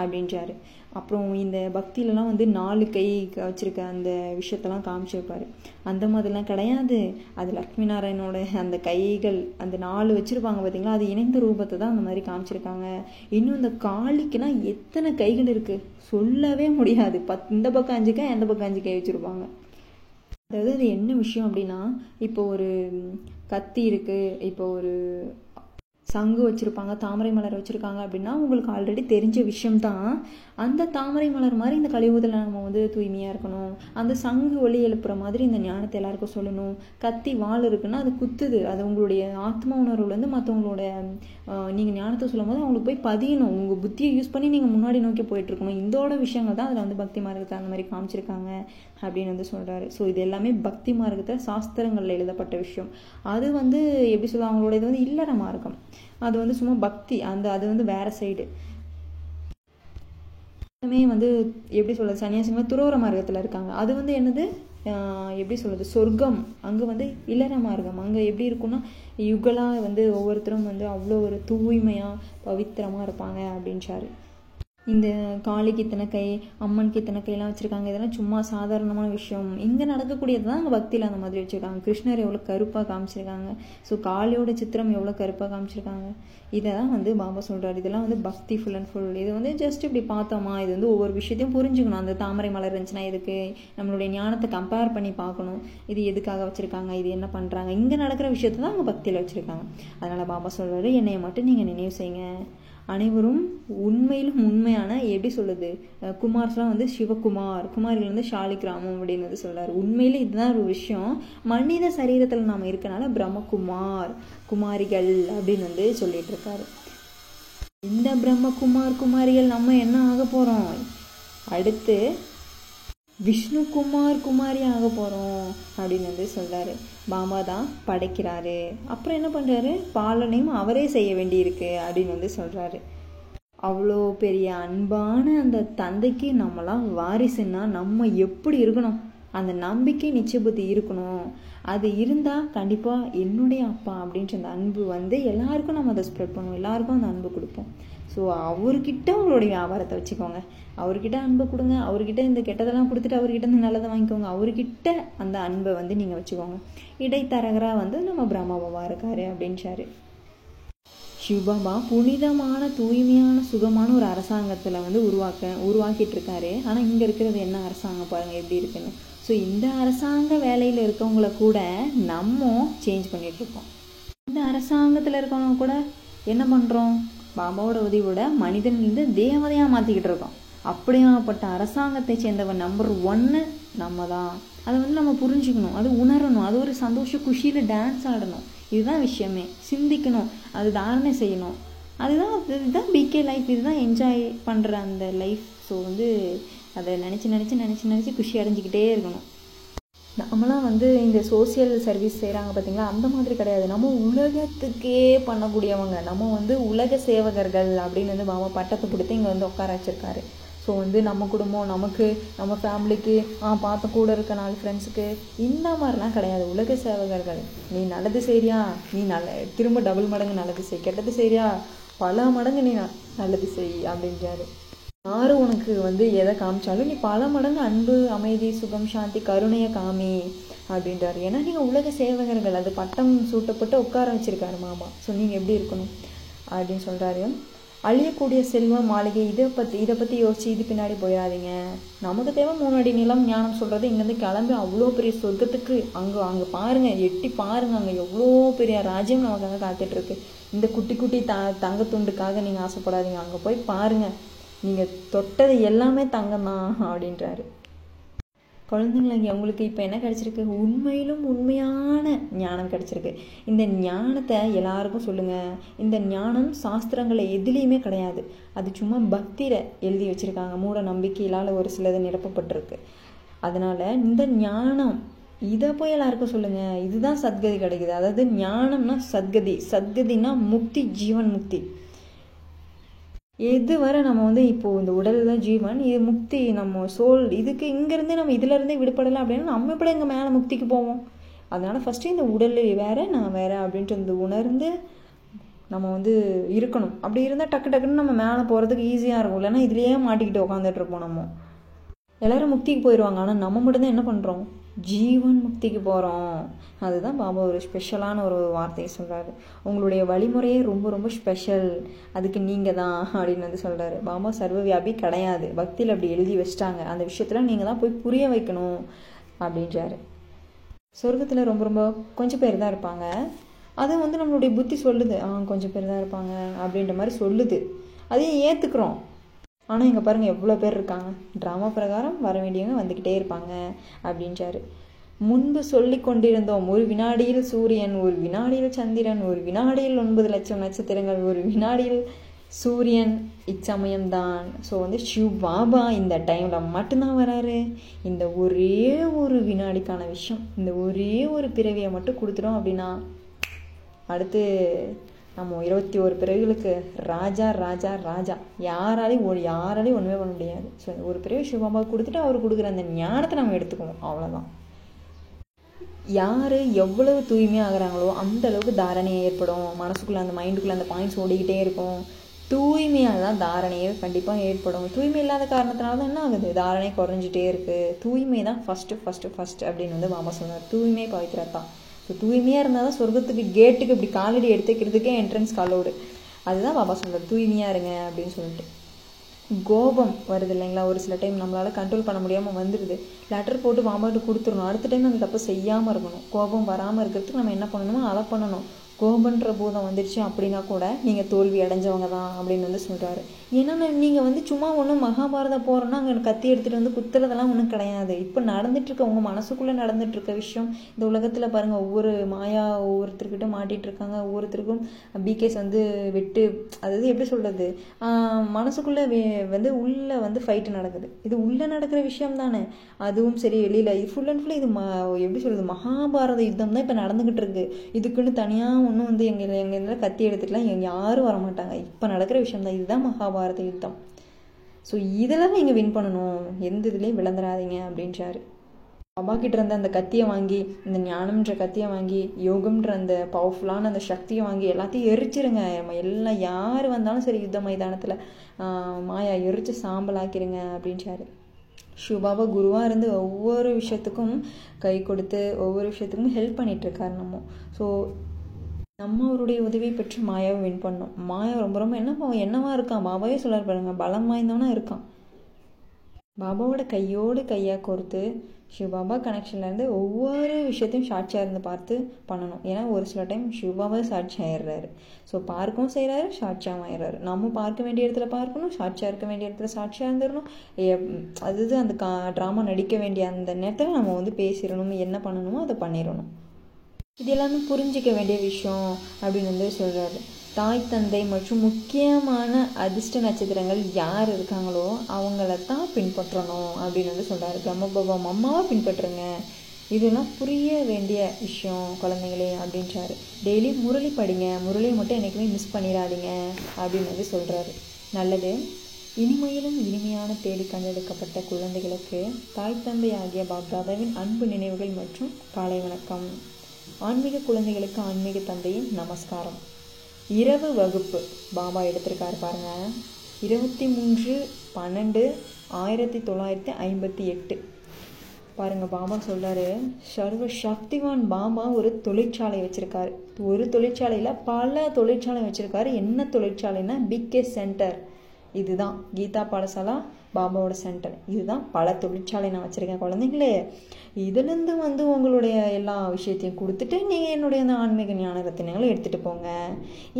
அப்படின்றாரு. அப்புறம் இந்த பக்தியிலலாம் வந்து நாலு கை வச்சுருக்க அந்த விஷயத்தெல்லாம் காமிச்சிருப்பார். அந்த மாதிரிலாம் கிடையாது. அது லக்ஷ்மி நாராயணோட அந்த கைகள் அந்த நாலு வச்சுருப்பாங்க பார்த்தீங்களா அது இணைந்த ரூபத்தை தான் அந்த மாதிரி காமிச்சிருக்காங்க. இன்னும் இந்த காளிக்குனா எத்தனை கைகள் இருக்குது சொல்லவே முடியாது. பத் இந்த பக்கம் அஞ்சு கை அந்த பக்கம் அஞ்சு கை வச்சுருப்பாங்க. அதாவது அது என்ன விஷயம் அப்படின்னா இப்போ ஒரு கத்தி இருக்குது இப்போ ஒரு சங்கு வச்சுருப்பாங்க தாமரை மலர் வச்சுருக்காங்க அப்படின்னா உங்களுக்கு ஆல்ரெடி தெரிஞ்ச விஷயம்தான். அந்த தாமரை மலர் மாதிரி இந்த கழிவுதில் நம்ம வந்து தூய்மையாக இருக்கணும். அந்த சங்கு ஒளி எழுப்புற மாதிரி இந்த ஞானத்தை எல்லாருக்கும் சொல்லணும். கத்தி வாள் இருக்குன்னா அது குத்துது. அது உங்களுடைய ஆத்ம உணர்வுலேருந்து மற்றவங்களோட நீங்கள் ஞானத்தை சொல்லும் போது அவங்களுக்கு போய் பதியணும். உங்கள் புத்தியை யூஸ் பண்ணி நீங்கள் முன்னாடி நோக்கி போயிட்டுருக்கணும் இதோட விஷயங்கள் தான் அதில் வந்து பக்தி மார்க்கத்தை அந்த மாதிரி காமிச்சிருக்காங்க அப்படின்னு வந்து சொல்கிறாரு ஸோ இது எல்லாமே பக்தி மார்க்கத்தில் சாஸ்திரங்களில் எழுதப்பட்ட விஷயம். அது வந்து எப்படி சொல்லுவாங்க அவங்களோட இது வந்து இல்லற மார்க்கம். அது வந்து சும்மா பக்தி அந்த அது வந்து வேற சைடு எல்லாமே வந்து எப்படி சொல்கிறது சன்னியாசிங்க துரோர மார்க்கத்தில் இருக்காங்க. அது வந்து என்னது? எப்படி சொல்கிறது சொர்க்கம். அங்கே வந்து இளர மார்க்கம். அங்கே எப்படி இருக்குன்னா யுகலாக வந்து ஒவ்வொருத்தரும் வந்து அவ்வளோ ஒரு தூய்மையாக பவித்திரமாக இருப்பாங்க அப்படின்றாரு இந்த காளிக்கு இத்தனை கை அம்மனுக்கு இத்தனை கையெல்லாம் வச்சுருக்காங்க. இதெல்லாம் சும்மா சாதாரணமான விஷயம். இங்கே நடக்கக்கூடியது தான் அங்கே பக்தியில் அந்த மாதிரி வச்சுருக்காங்க. கிருஷ்ணர் எவ்வளோ கருப்பாக காமிச்சிருக்காங்க. ஸோ காளியோட சித்திரம் எவ்வளோ கருப்பாக காமிச்சிருக்காங்க. இதை தான் வந்து பாபா சொல்கிறார் இதெல்லாம் வந்து பக்தி ஃபுல் அண்ட் ஃபுல் இது வந்து ஜஸ்ட் இப்படி பார்த்தோமா? இது வந்து ஒவ்வொரு விஷயத்தையும் புரிஞ்சுக்கணும். அந்த தாமரை மலர் இருந்துச்சுன்னா இதுக்கு நம்மளுடைய ஞானத்தை கம்பேர் பண்ணி பார்க்கணும். இது எதுக்காக வச்சுருக்காங்க? இது என்ன பண்ணுறாங்க இங்கே நடக்கிற விஷயத்தை தான் அங்கே பக்தியில் வச்சுருக்காங்க. அதனால் பாபா சொல்கிறாரு என்னையை மட்டும் நீங்கள் நினைவு செய்யுங்க. அனைவரும் உண்மையிலும் உண்மையான எப்படி சொல்லுது குமார்ஸ்லாம் வந்து சிவகுமார் குமாரில் வந்து ஷாலிகிராமம் அப்படின்னு வந்து சொல்கிறார் உண்மையில இதுதான் ஒரு விஷயம். மனித சரீரத்தில் நாம் இருக்கனால பிரம்மகுமார் குமாரிகள் அப்படின்னு வந்து சொல்லிட்டு இருக்காரு. இந்த பிரம்மகுமார் குமாரிகள் நம்ம என்ன ஆக போகிறோம் அடுத்து விஷ்ணுகுமார் குமாரி ஆக போகிறோம் அப்படின்னு வந்து சொல்கிறாரு பாபா தான் படைக்கிறாரு. அப்புறம் என்ன பண்ணுறாரு பாலனையும் அவரே செய்ய வேண்டியிருக்கு அப்படின்னு வந்து சொல்கிறாரு அவ்வளோ பெரிய அன்பான அந்த தந்தைக்கு நம்மளாம் வாரிசுன்னா நம்ம எப்படி இருக்கணும்? அந்த நம்பிக்கை நிச்சயபுத்தி இருக்கணும். அது இருந்தால் கண்டிப்பாக என்னுடைய அப்பா அப்படின்ற அந்த அன்பு வந்து எல்லாருக்கும் நம்ம அதை ஸ்ப்ரெட் பண்ணுவோம். எல்லாருக்கும் அந்த அன்பு கொடுப்போம். ஸோ அவர்கிட்ட உங்களுடைய வியாபாரத்தை வச்சுக்கோங்க. அவர்கிட்ட அன்பை கொடுங்க. அவர்கிட்ட இந்த கெட்டதெல்லாம் கொடுத்துட்டு அவர்கிட்ட இந்த நல்லதை வாங்கிக்கோங்க. அவர்கிட்ட அந்த அன்பை வந்து நீங்கள் வச்சுக்கோங்க. இடைத்தரகராக வந்து நம்ம பிரம்மாபாவா இருக்காரு அப்படின்ச்சாரு சிவபாபா புனிதமான தூய்மையான சுகமான ஒரு அரசாங்கத்தில் வந்து உருவாக்க உருவாக்கிட்டு இருக்காரு ஆனால் இங்கே இருக்கிறது என்ன அரசாங்கம் பாருங்கள் எப்படி இருக்குன்னு. ஸோ இந்த அரசாங்க வேலையில் இருக்கவங்கள கூட நம்ம சேஞ்ச் பண்ணிகிட்ருக்கோம் இருக்கோம் இந்த அரசாங்கத்தில் இருக்கவங்க கூட என்ன பண்ணுறோம் பாபாவோட உதவியோட மனிதன்லேருந்து தேவதையாக மாற்றிக்கிட்டு இருக்கோம் அப்படியாப்பட்ட அரசாங்கத்தை சேர்ந்தவன் நம்பர் ஒன்று நம்ம தான் அதை வந்து நம்ம புரிஞ்சுக்கணும். அது உணரணும். அது ஒரு சந்தோஷ குஷியில் டான்ஸ் ஆடணும். இதுதான் விஷயமே. சிந்திக்கணும். அது தாரணை செய்யணும். அதுதான் இதுதான் பிகே லைஃப் இதுதான் என்ஜாய் பண்ணுற அந்த லைஃப் ஸோ வந்து அதை நினச்சி நினச்சி நினச்சி நினச்சி குஷி அடைஞ்சிக்கிட்டே இருக்கணும். நம்மளாம் வந்து இந்த சோசியல் சர்வீஸ் செய்கிறாங்க பார்த்தீங்களா அந்த மாதிரி கிடையாது. நம்ம உலகத்துக்கே பண்ணக்கூடியவங்க. நம்ம வந்து உலக சேவகர்கள் அப்படின்னு வந்து மாமா பட்டத்தை கொடுத்து இங்கே வந்து உட்கார வச்சுருக்காரு. ஸோ வந்து நம்ம குடும்பம் நமக்கு நம்ம ஃபேமிலிக்கு ஆ பார்த்த கூட இருக்க நாலு ஃப்ரெண்ட்ஸுக்கு இந்த மாதிரிலாம் கிடையாது. உலக சேவகர்கள் நீ நல்லது செய்றியா? நீ நல்ல திரும்ப டபுள் மடங்கு நல்லது செய். கெட்டது செய்றியா? பல மடங்கு நீ நல்லது செய் அப்படின்றாரு. யார் உனக்கு வந்து எதை காமிச்சாலும் நீ பல மடங்கு அன்பு அமைதி சுகம் சாந்தி கருணையை காமி அப்படின்றாரு. ஏன்னா நீங்கள் உலக சேவகர்கள் அது பட்டம் சூட்டப்பட்டு உட்கார வச்சிருக்காரு மாமா. ஸோ நீங்கள் எப்படி இருக்கணும்? அப்படின்னு சொல்கிறாரு அழியக்கூடிய செல்வம் மாளிகை இதை பற்றி இதை பற்றி யோசிச்சு இது பின்னாடி போயிடாதீங்க நமக்கு தேவை முன்னாடி நிலம் ஞானம் சொல்கிறது இங்கேருந்து கிளம்பி அவ்வளோ பெரிய சொர்க்கத்துக்கு அங்கே அங்கே பாருங்கள் எட்டி பாருங்கள் அங்கே எவ்வளோ பெரிய ராஜ்யம் நமக்கு அங்கே காத்துட்ருக்கு. இந்த குட்டி குட்டி த தங்கத்துண்டுக்காக நீங்கள் ஆசைப்படாதீங்க. அங்கே போய் பாருங்கள் நீங்கள் தொட்டது எல்லாமே தங்கம் தான் அப்படின்றாரு. குழந்தைங்களங்க உங்களுக்கு இப்போ என்ன கிடச்சிருக்கு? உண்மையிலும் உண்மையான ஞானம் கிடச்சிருக்கு. இந்த ஞானத்தை எல்லாருக்கும் சொல்லுங்கள் இந்த ஞானம் சாஸ்திரங்களை எதுலேயுமே கிடையாது. அது சும்மா பக்தியில் எழுதி வச்சுருக்காங்க. மூட நம்பிக்கையிலால் ஒரு சிலது நிரப்பப்பட்டிருக்கு. அதனால் இந்த ஞானம் இதை போய் எல்லாருக்கும் சொல்லுங்கள் இதுதான் சத்கதி கிடைக்குது. அதாவது ஞானம்னா சத்கதி. சத்கதினா முக்தி ஜீவன் முக்தி. எது வரை நம்ம வந்து இப்போது இந்த உடல் தான் ஜீவன் இது முக்தி நம்ம சோல் இதுக்கு இங்கேருந்தே நம்ம இதுலேருந்தே விடுபடலாம் அப்படின்னா நம்ம எப்படி இங்கே மேலே முக்திக்கு போவோம்? அதனால் ஃபஸ்ட்டு இந்த உடல் வேறு நான் வேறு அப்படின்ட்டு வந்து உணர்ந்து நம்ம வந்து இருக்கணும். அப்படி இருந்தால் டக்கு டக்குன்னு நம்ம மேலே போகிறதுக்கு ஈஸியாக இருக்கும். இல்லைன்னா இதுலேயே மாட்டிக்கிட்டு உட்காந்துட்டு இருப்போம் நம்ம. எல்லோரும் முக்திக்கு போயிடுவாங்க ஆனால் நம்ம மட்டும்தான் என்ன பண்ணுறோம் ஜீவன் முக்திக்கு போகிறோம் அதுதான் பாபா ஒரு ஸ்பெஷலான ஒரு வார்த்தையை சொல்கிறாரு உங்களுடைய வழிமுறையே ரொம்ப ரொம்ப ஸ்பெஷல் அதுக்கு நீங்கள் தான் அப்படின்னு வந்து சொல்கிறாரு பாபா சர்வவியாபி கிடையாது. பக்தியில் அப்படி எழுதி வச்சிட்டாங்க. அந்த விஷயத்தில் நீங்கள் தான் போய் புரிய வைக்கணும் அப்படின்றாரு. சொர்க்கத்தில் ரொம்ப ரொம்ப கொஞ்சம் பேர் தான் இருப்பாங்க. அது வந்து நம்மளுடைய புத்தி சொல்லுது. ஆ கொஞ்சம் பேர் தான் இருப்பாங்க அப்படின்ற மாதிரி சொல்லுது. அதையும் ஏற்றுக்குறோம் ஆனால் இங்கே பாருங்கள் எவ்வளோ பேர் இருக்காங்க. ட்ராமா பிரகாரம் வர வேண்டியவங்க வந்துக்கிட்டே இருப்பாங்க அப்படின்றாரு. முன்பு சொல்லி கொண்டிருந்தோம் ஒரு வினாடியில் சூரியன் ஒரு வினாடியில் சந்திரன் ஒரு வினாடியில் ஒன்பது லட்சம் நட்சத்திரங்கள் ஒரு வினாடியில் சூரியன் இச்சமயம்தான். ஸோ வந்து ஷிவ் பாபா இந்த டைமில் மட்டும்தான் வராரு. இந்த ஒரே ஒரு வினாடிக்கான விஷயம் இந்த ஒரே ஒரு பிறவியை மட்டும் கொடுத்துட்டோம் அப்படின்னா அடுத்து நம்ம இருபத்தி ஒரு பிறவிகளுக்கு ராஜா ராஜா ராஜா. யாராலையும் ஒரு யாராலையும் ஒன்றுமே பண்ண முடியாது. ஸோ ஒரு பிறவி சிவபாபா கொடுத்துட்டு அவர் கொடுக்குற அந்த ஞானத்தை நம்ம எடுத்துக்குவோம் அவ்வளோதான் யார் எவ்வளவு தூய்மையாக ஆகிறாங்களோ அந்த அளவுக்கு தாரணையை ஏற்படும். மனசுக்குள்ளே அந்த மைண்டுக்குள்ளே அந்த பாயிண்ட்ஸ் ஓடிக்கிட்டே இருக்கும். தூய்மையாக தான் தாரணையே கண்டிப்பாக ஏற்படும். தூய்மை இல்லாத காரணத்தினால தான் என்ன ஆகுது? தாரணை குறைஞ்சிட்டே இருக்குது தூய்மை தான் ஃபஸ்ட்டு ஃபஸ்ட்டு ஃபஸ்ட் அப்படின்னு வந்து மாமா சொன்னார். தூய்மை பவித்திரத்தா ஸோ தூய்மையாக இருந்தால் தான் சொர்க்கத்துக்கு கேட்டுக்கு இப்படி காலடி எடுத்துக்கிறதுக்கே என்ட்ரன்ஸ் காலோடு அதுதான் பாபா சொல்கிறார் தூய்மையாக இருங்க அப்படின்னு சொல்லிட்டு. கோபம் வருது இல்லைங்களா? ஒரு சில டைம் நம்மளால் கண்ட்ரோல் பண்ண முடியாமல் வந்துடுது லெட்டர் போட்டு பாபாட்டு கொடுத்துடணும். அடுத்த டைம் அந்த தப்பு செய்யாமல் இருக்கணும். கோபம் வராமல் இருக்கிறதுக்கு நம்ம என்ன பண்ணணுமோ அதை பண்ணணும். கோபன்ற பூதம் வந்துடுச்சு அப்படின்னா கூட நீங்கள் தோல்வி அடைஞ்சவங்க தான் அப்படின்னு வந்து சொல்கிறாரு ஏன்னா நீங்கள் வந்து சும்மா ஒன்றும் மகாபாரத போகிறோன்னா அங்கே கத்தி எடுத்துகிட்டு வந்து குத்துறதெல்லாம் ஒன்றும் கிடையாது. இப்போ நடந்துட்டுருக்க உங்கள் மனசுக்குள்ளே நடந்துட்டுருக்க விஷயம் இந்த உலகத்தில் பாருங்கள் ஒவ்வொரு மாயா ஒவ்வொருத்தர்கிட்ட மாட்டிகிட்டு இருக்காங்க. ஒவ்வொருத்தருக்கும் பிகேஸ் வந்து வெட்டு அதாவது எப்படி சொல்கிறது மனசுக்குள்ளே வந்து உள்ளே வந்து ஃபைட்டு நடக்குது. இது உள்ளே நடக்கிற விஷயம் தானே. அதுவும் சரி வெளியில் இது ஃபுல் அண்ட் ஃபுல் இது ம எப்படி சொல்கிறது மகாபாரத யுத்தம் தான் இப்போ நடந்துக்கிட்டு இருக்கு. இதுக்குன்னு தனியாக ஒன்றும் வந்து எங்கள் எங்கள் இதில் கத்தி எடுத்துக்கலாம் எங்கள் யாரும் வர மாட்டாங்க இப்போ நடக்கிற விஷயம் தான் இதுதான் மகாபாரத யுத்தம். ஸோ இதெல்லாம் நீங்கள் வின் பண்ணணும். எந்த இதுலேயும் விளந்துடாதீங்க அப்படின்றாரு. பாபா கிட்ட இருந்த அந்த கத்தியை வாங்கி இந்த ஞானம்ன்ற கத்தியை வாங்கி யோகம்ன்ற அந்த பவர்ஃபுல்லான அந்த சக்தியை வாங்கி எல்லாத்தையும் எரிச்சிருங்க. எல்லாம் யார் வந்தாலும் சரி யுத்த மைதானத்தில் மாயா எரிச்சு சாம்பல் ஆக்கிருங்க அப்படின்றாரு சிவபாபா குருவாக இருந்து ஒவ்வொரு விஷயத்துக்கும் கை கொடுத்து ஒவ்வொரு விஷயத்துக்கும் ஹெல்ப் பண்ணிகிட்ருக்காரு நம்ம. ஸோ நம்ம அவருடைய உதவி பெற்று மாயாவை வின் பண்ணோம். மாயா ரொம்ப ரொம்ப என்ன என்னவா இருக்கான்? பாபாவே சொல்லார் பாருங்க பலம் வாய்ந்தவனா இருக்கான். பாபாவோட கையோடு கையாக கோர்த்து சிவபாபா கனெக்ஷன்லேருந்து ஒவ்வொரு விஷயத்தையும் சாட்சியாக இருந்து பார்த்து பண்ணணும். ஏன்னா ஒரு சில டைம் சிவபாபா சாட்சி ஆயிடுறாரு. ஸோ பார்க்கவும் செய்கிறாரு சாட்சியாகவும் ஆயிடுறாரு. நம்ம பார்க்க வேண்டிய இடத்துல பார்க்கணும் சாட்சியாக இருக்க வேண்டிய இடத்துல சாட்சியாக இருந்துடணும். அது அந்த கா ட்ராமா நடிக்க வேண்டிய அந்த நேரத்தில் நம்ம வந்து பேசிடணும் என்ன பண்ணணுமோ அதை பண்ணிடணும். இது எல்லாமே புரிஞ்சிக்க வேண்டிய விஷயம் அப்படின்னு வந்து சொல்கிறாரு தாய் தந்தை மற்றும் முக்கியமான அதிர்ஷ்ட நட்சத்திரங்கள் யார் இருக்காங்களோ அவங்கள தான் பின்பற்றணும் அப்படின்னு வந்து சொல்கிறாரு பிரம்மபவம் அம்மாவை பின்பற்றுங்க. இதெல்லாம் புரிய வேண்டிய விஷயம் குழந்தைங்களே அப்படின்றாரு. டெய்லி முரளி படிங்க. முரளியை மட்டும் என்றைக்குமே மிஸ் பண்ணிடாதீங்க அப்படின்னு வந்து சொல்கிறாரு நல்லது. இனிமையிலும் இனிமையான தேடி கண்டெடுக்கப்பட்ட குழந்தைகளுக்கு தாய் தந்தை ஆகிய பாப்தாதாவின் அன்பு நினைவுகள் மற்றும் காலை வணக்கம். ஆன்மீக குழந்தைகளுக்கு ஆன்மீக தந்தையின் நமஸ்காரம். இரவு வகுப்பு. பாபா எடுத்திருக்காரு பாருங்க. இருபத்தி மூன்று பன்னெண்டு ஆயிரத்தி தொள்ளாயிரத்தி ஐம்பத்தி எட்டு. பாருங்க பாபா சொல்றாரு சர்வ சக்திவான் பாபா ஒரு தொழிற்சாலை வச்சிருக்காரு. ஒரு தொழிற்சாலையில் பல தொழிற்சாலை வச்சிருக்காரு. என்ன தொழிற்சாலைன்னா பிகே சென்டர் இதுதான். கீதா பாடசாலா பாபாவோட சென்டர் இதுதான் பல தொழிற்சாலை நான் வச்சுருக்கேன் குழந்தைங்களே. இதுலேருந்து வந்து உங்களுடைய எல்லா விஷயத்தையும் கொடுத்துட்டு நீங்கள் என்னுடைய அந்த ஆன்மீக ஞான ரத்தினங்களை எடுத்துகிட்டு போங்க.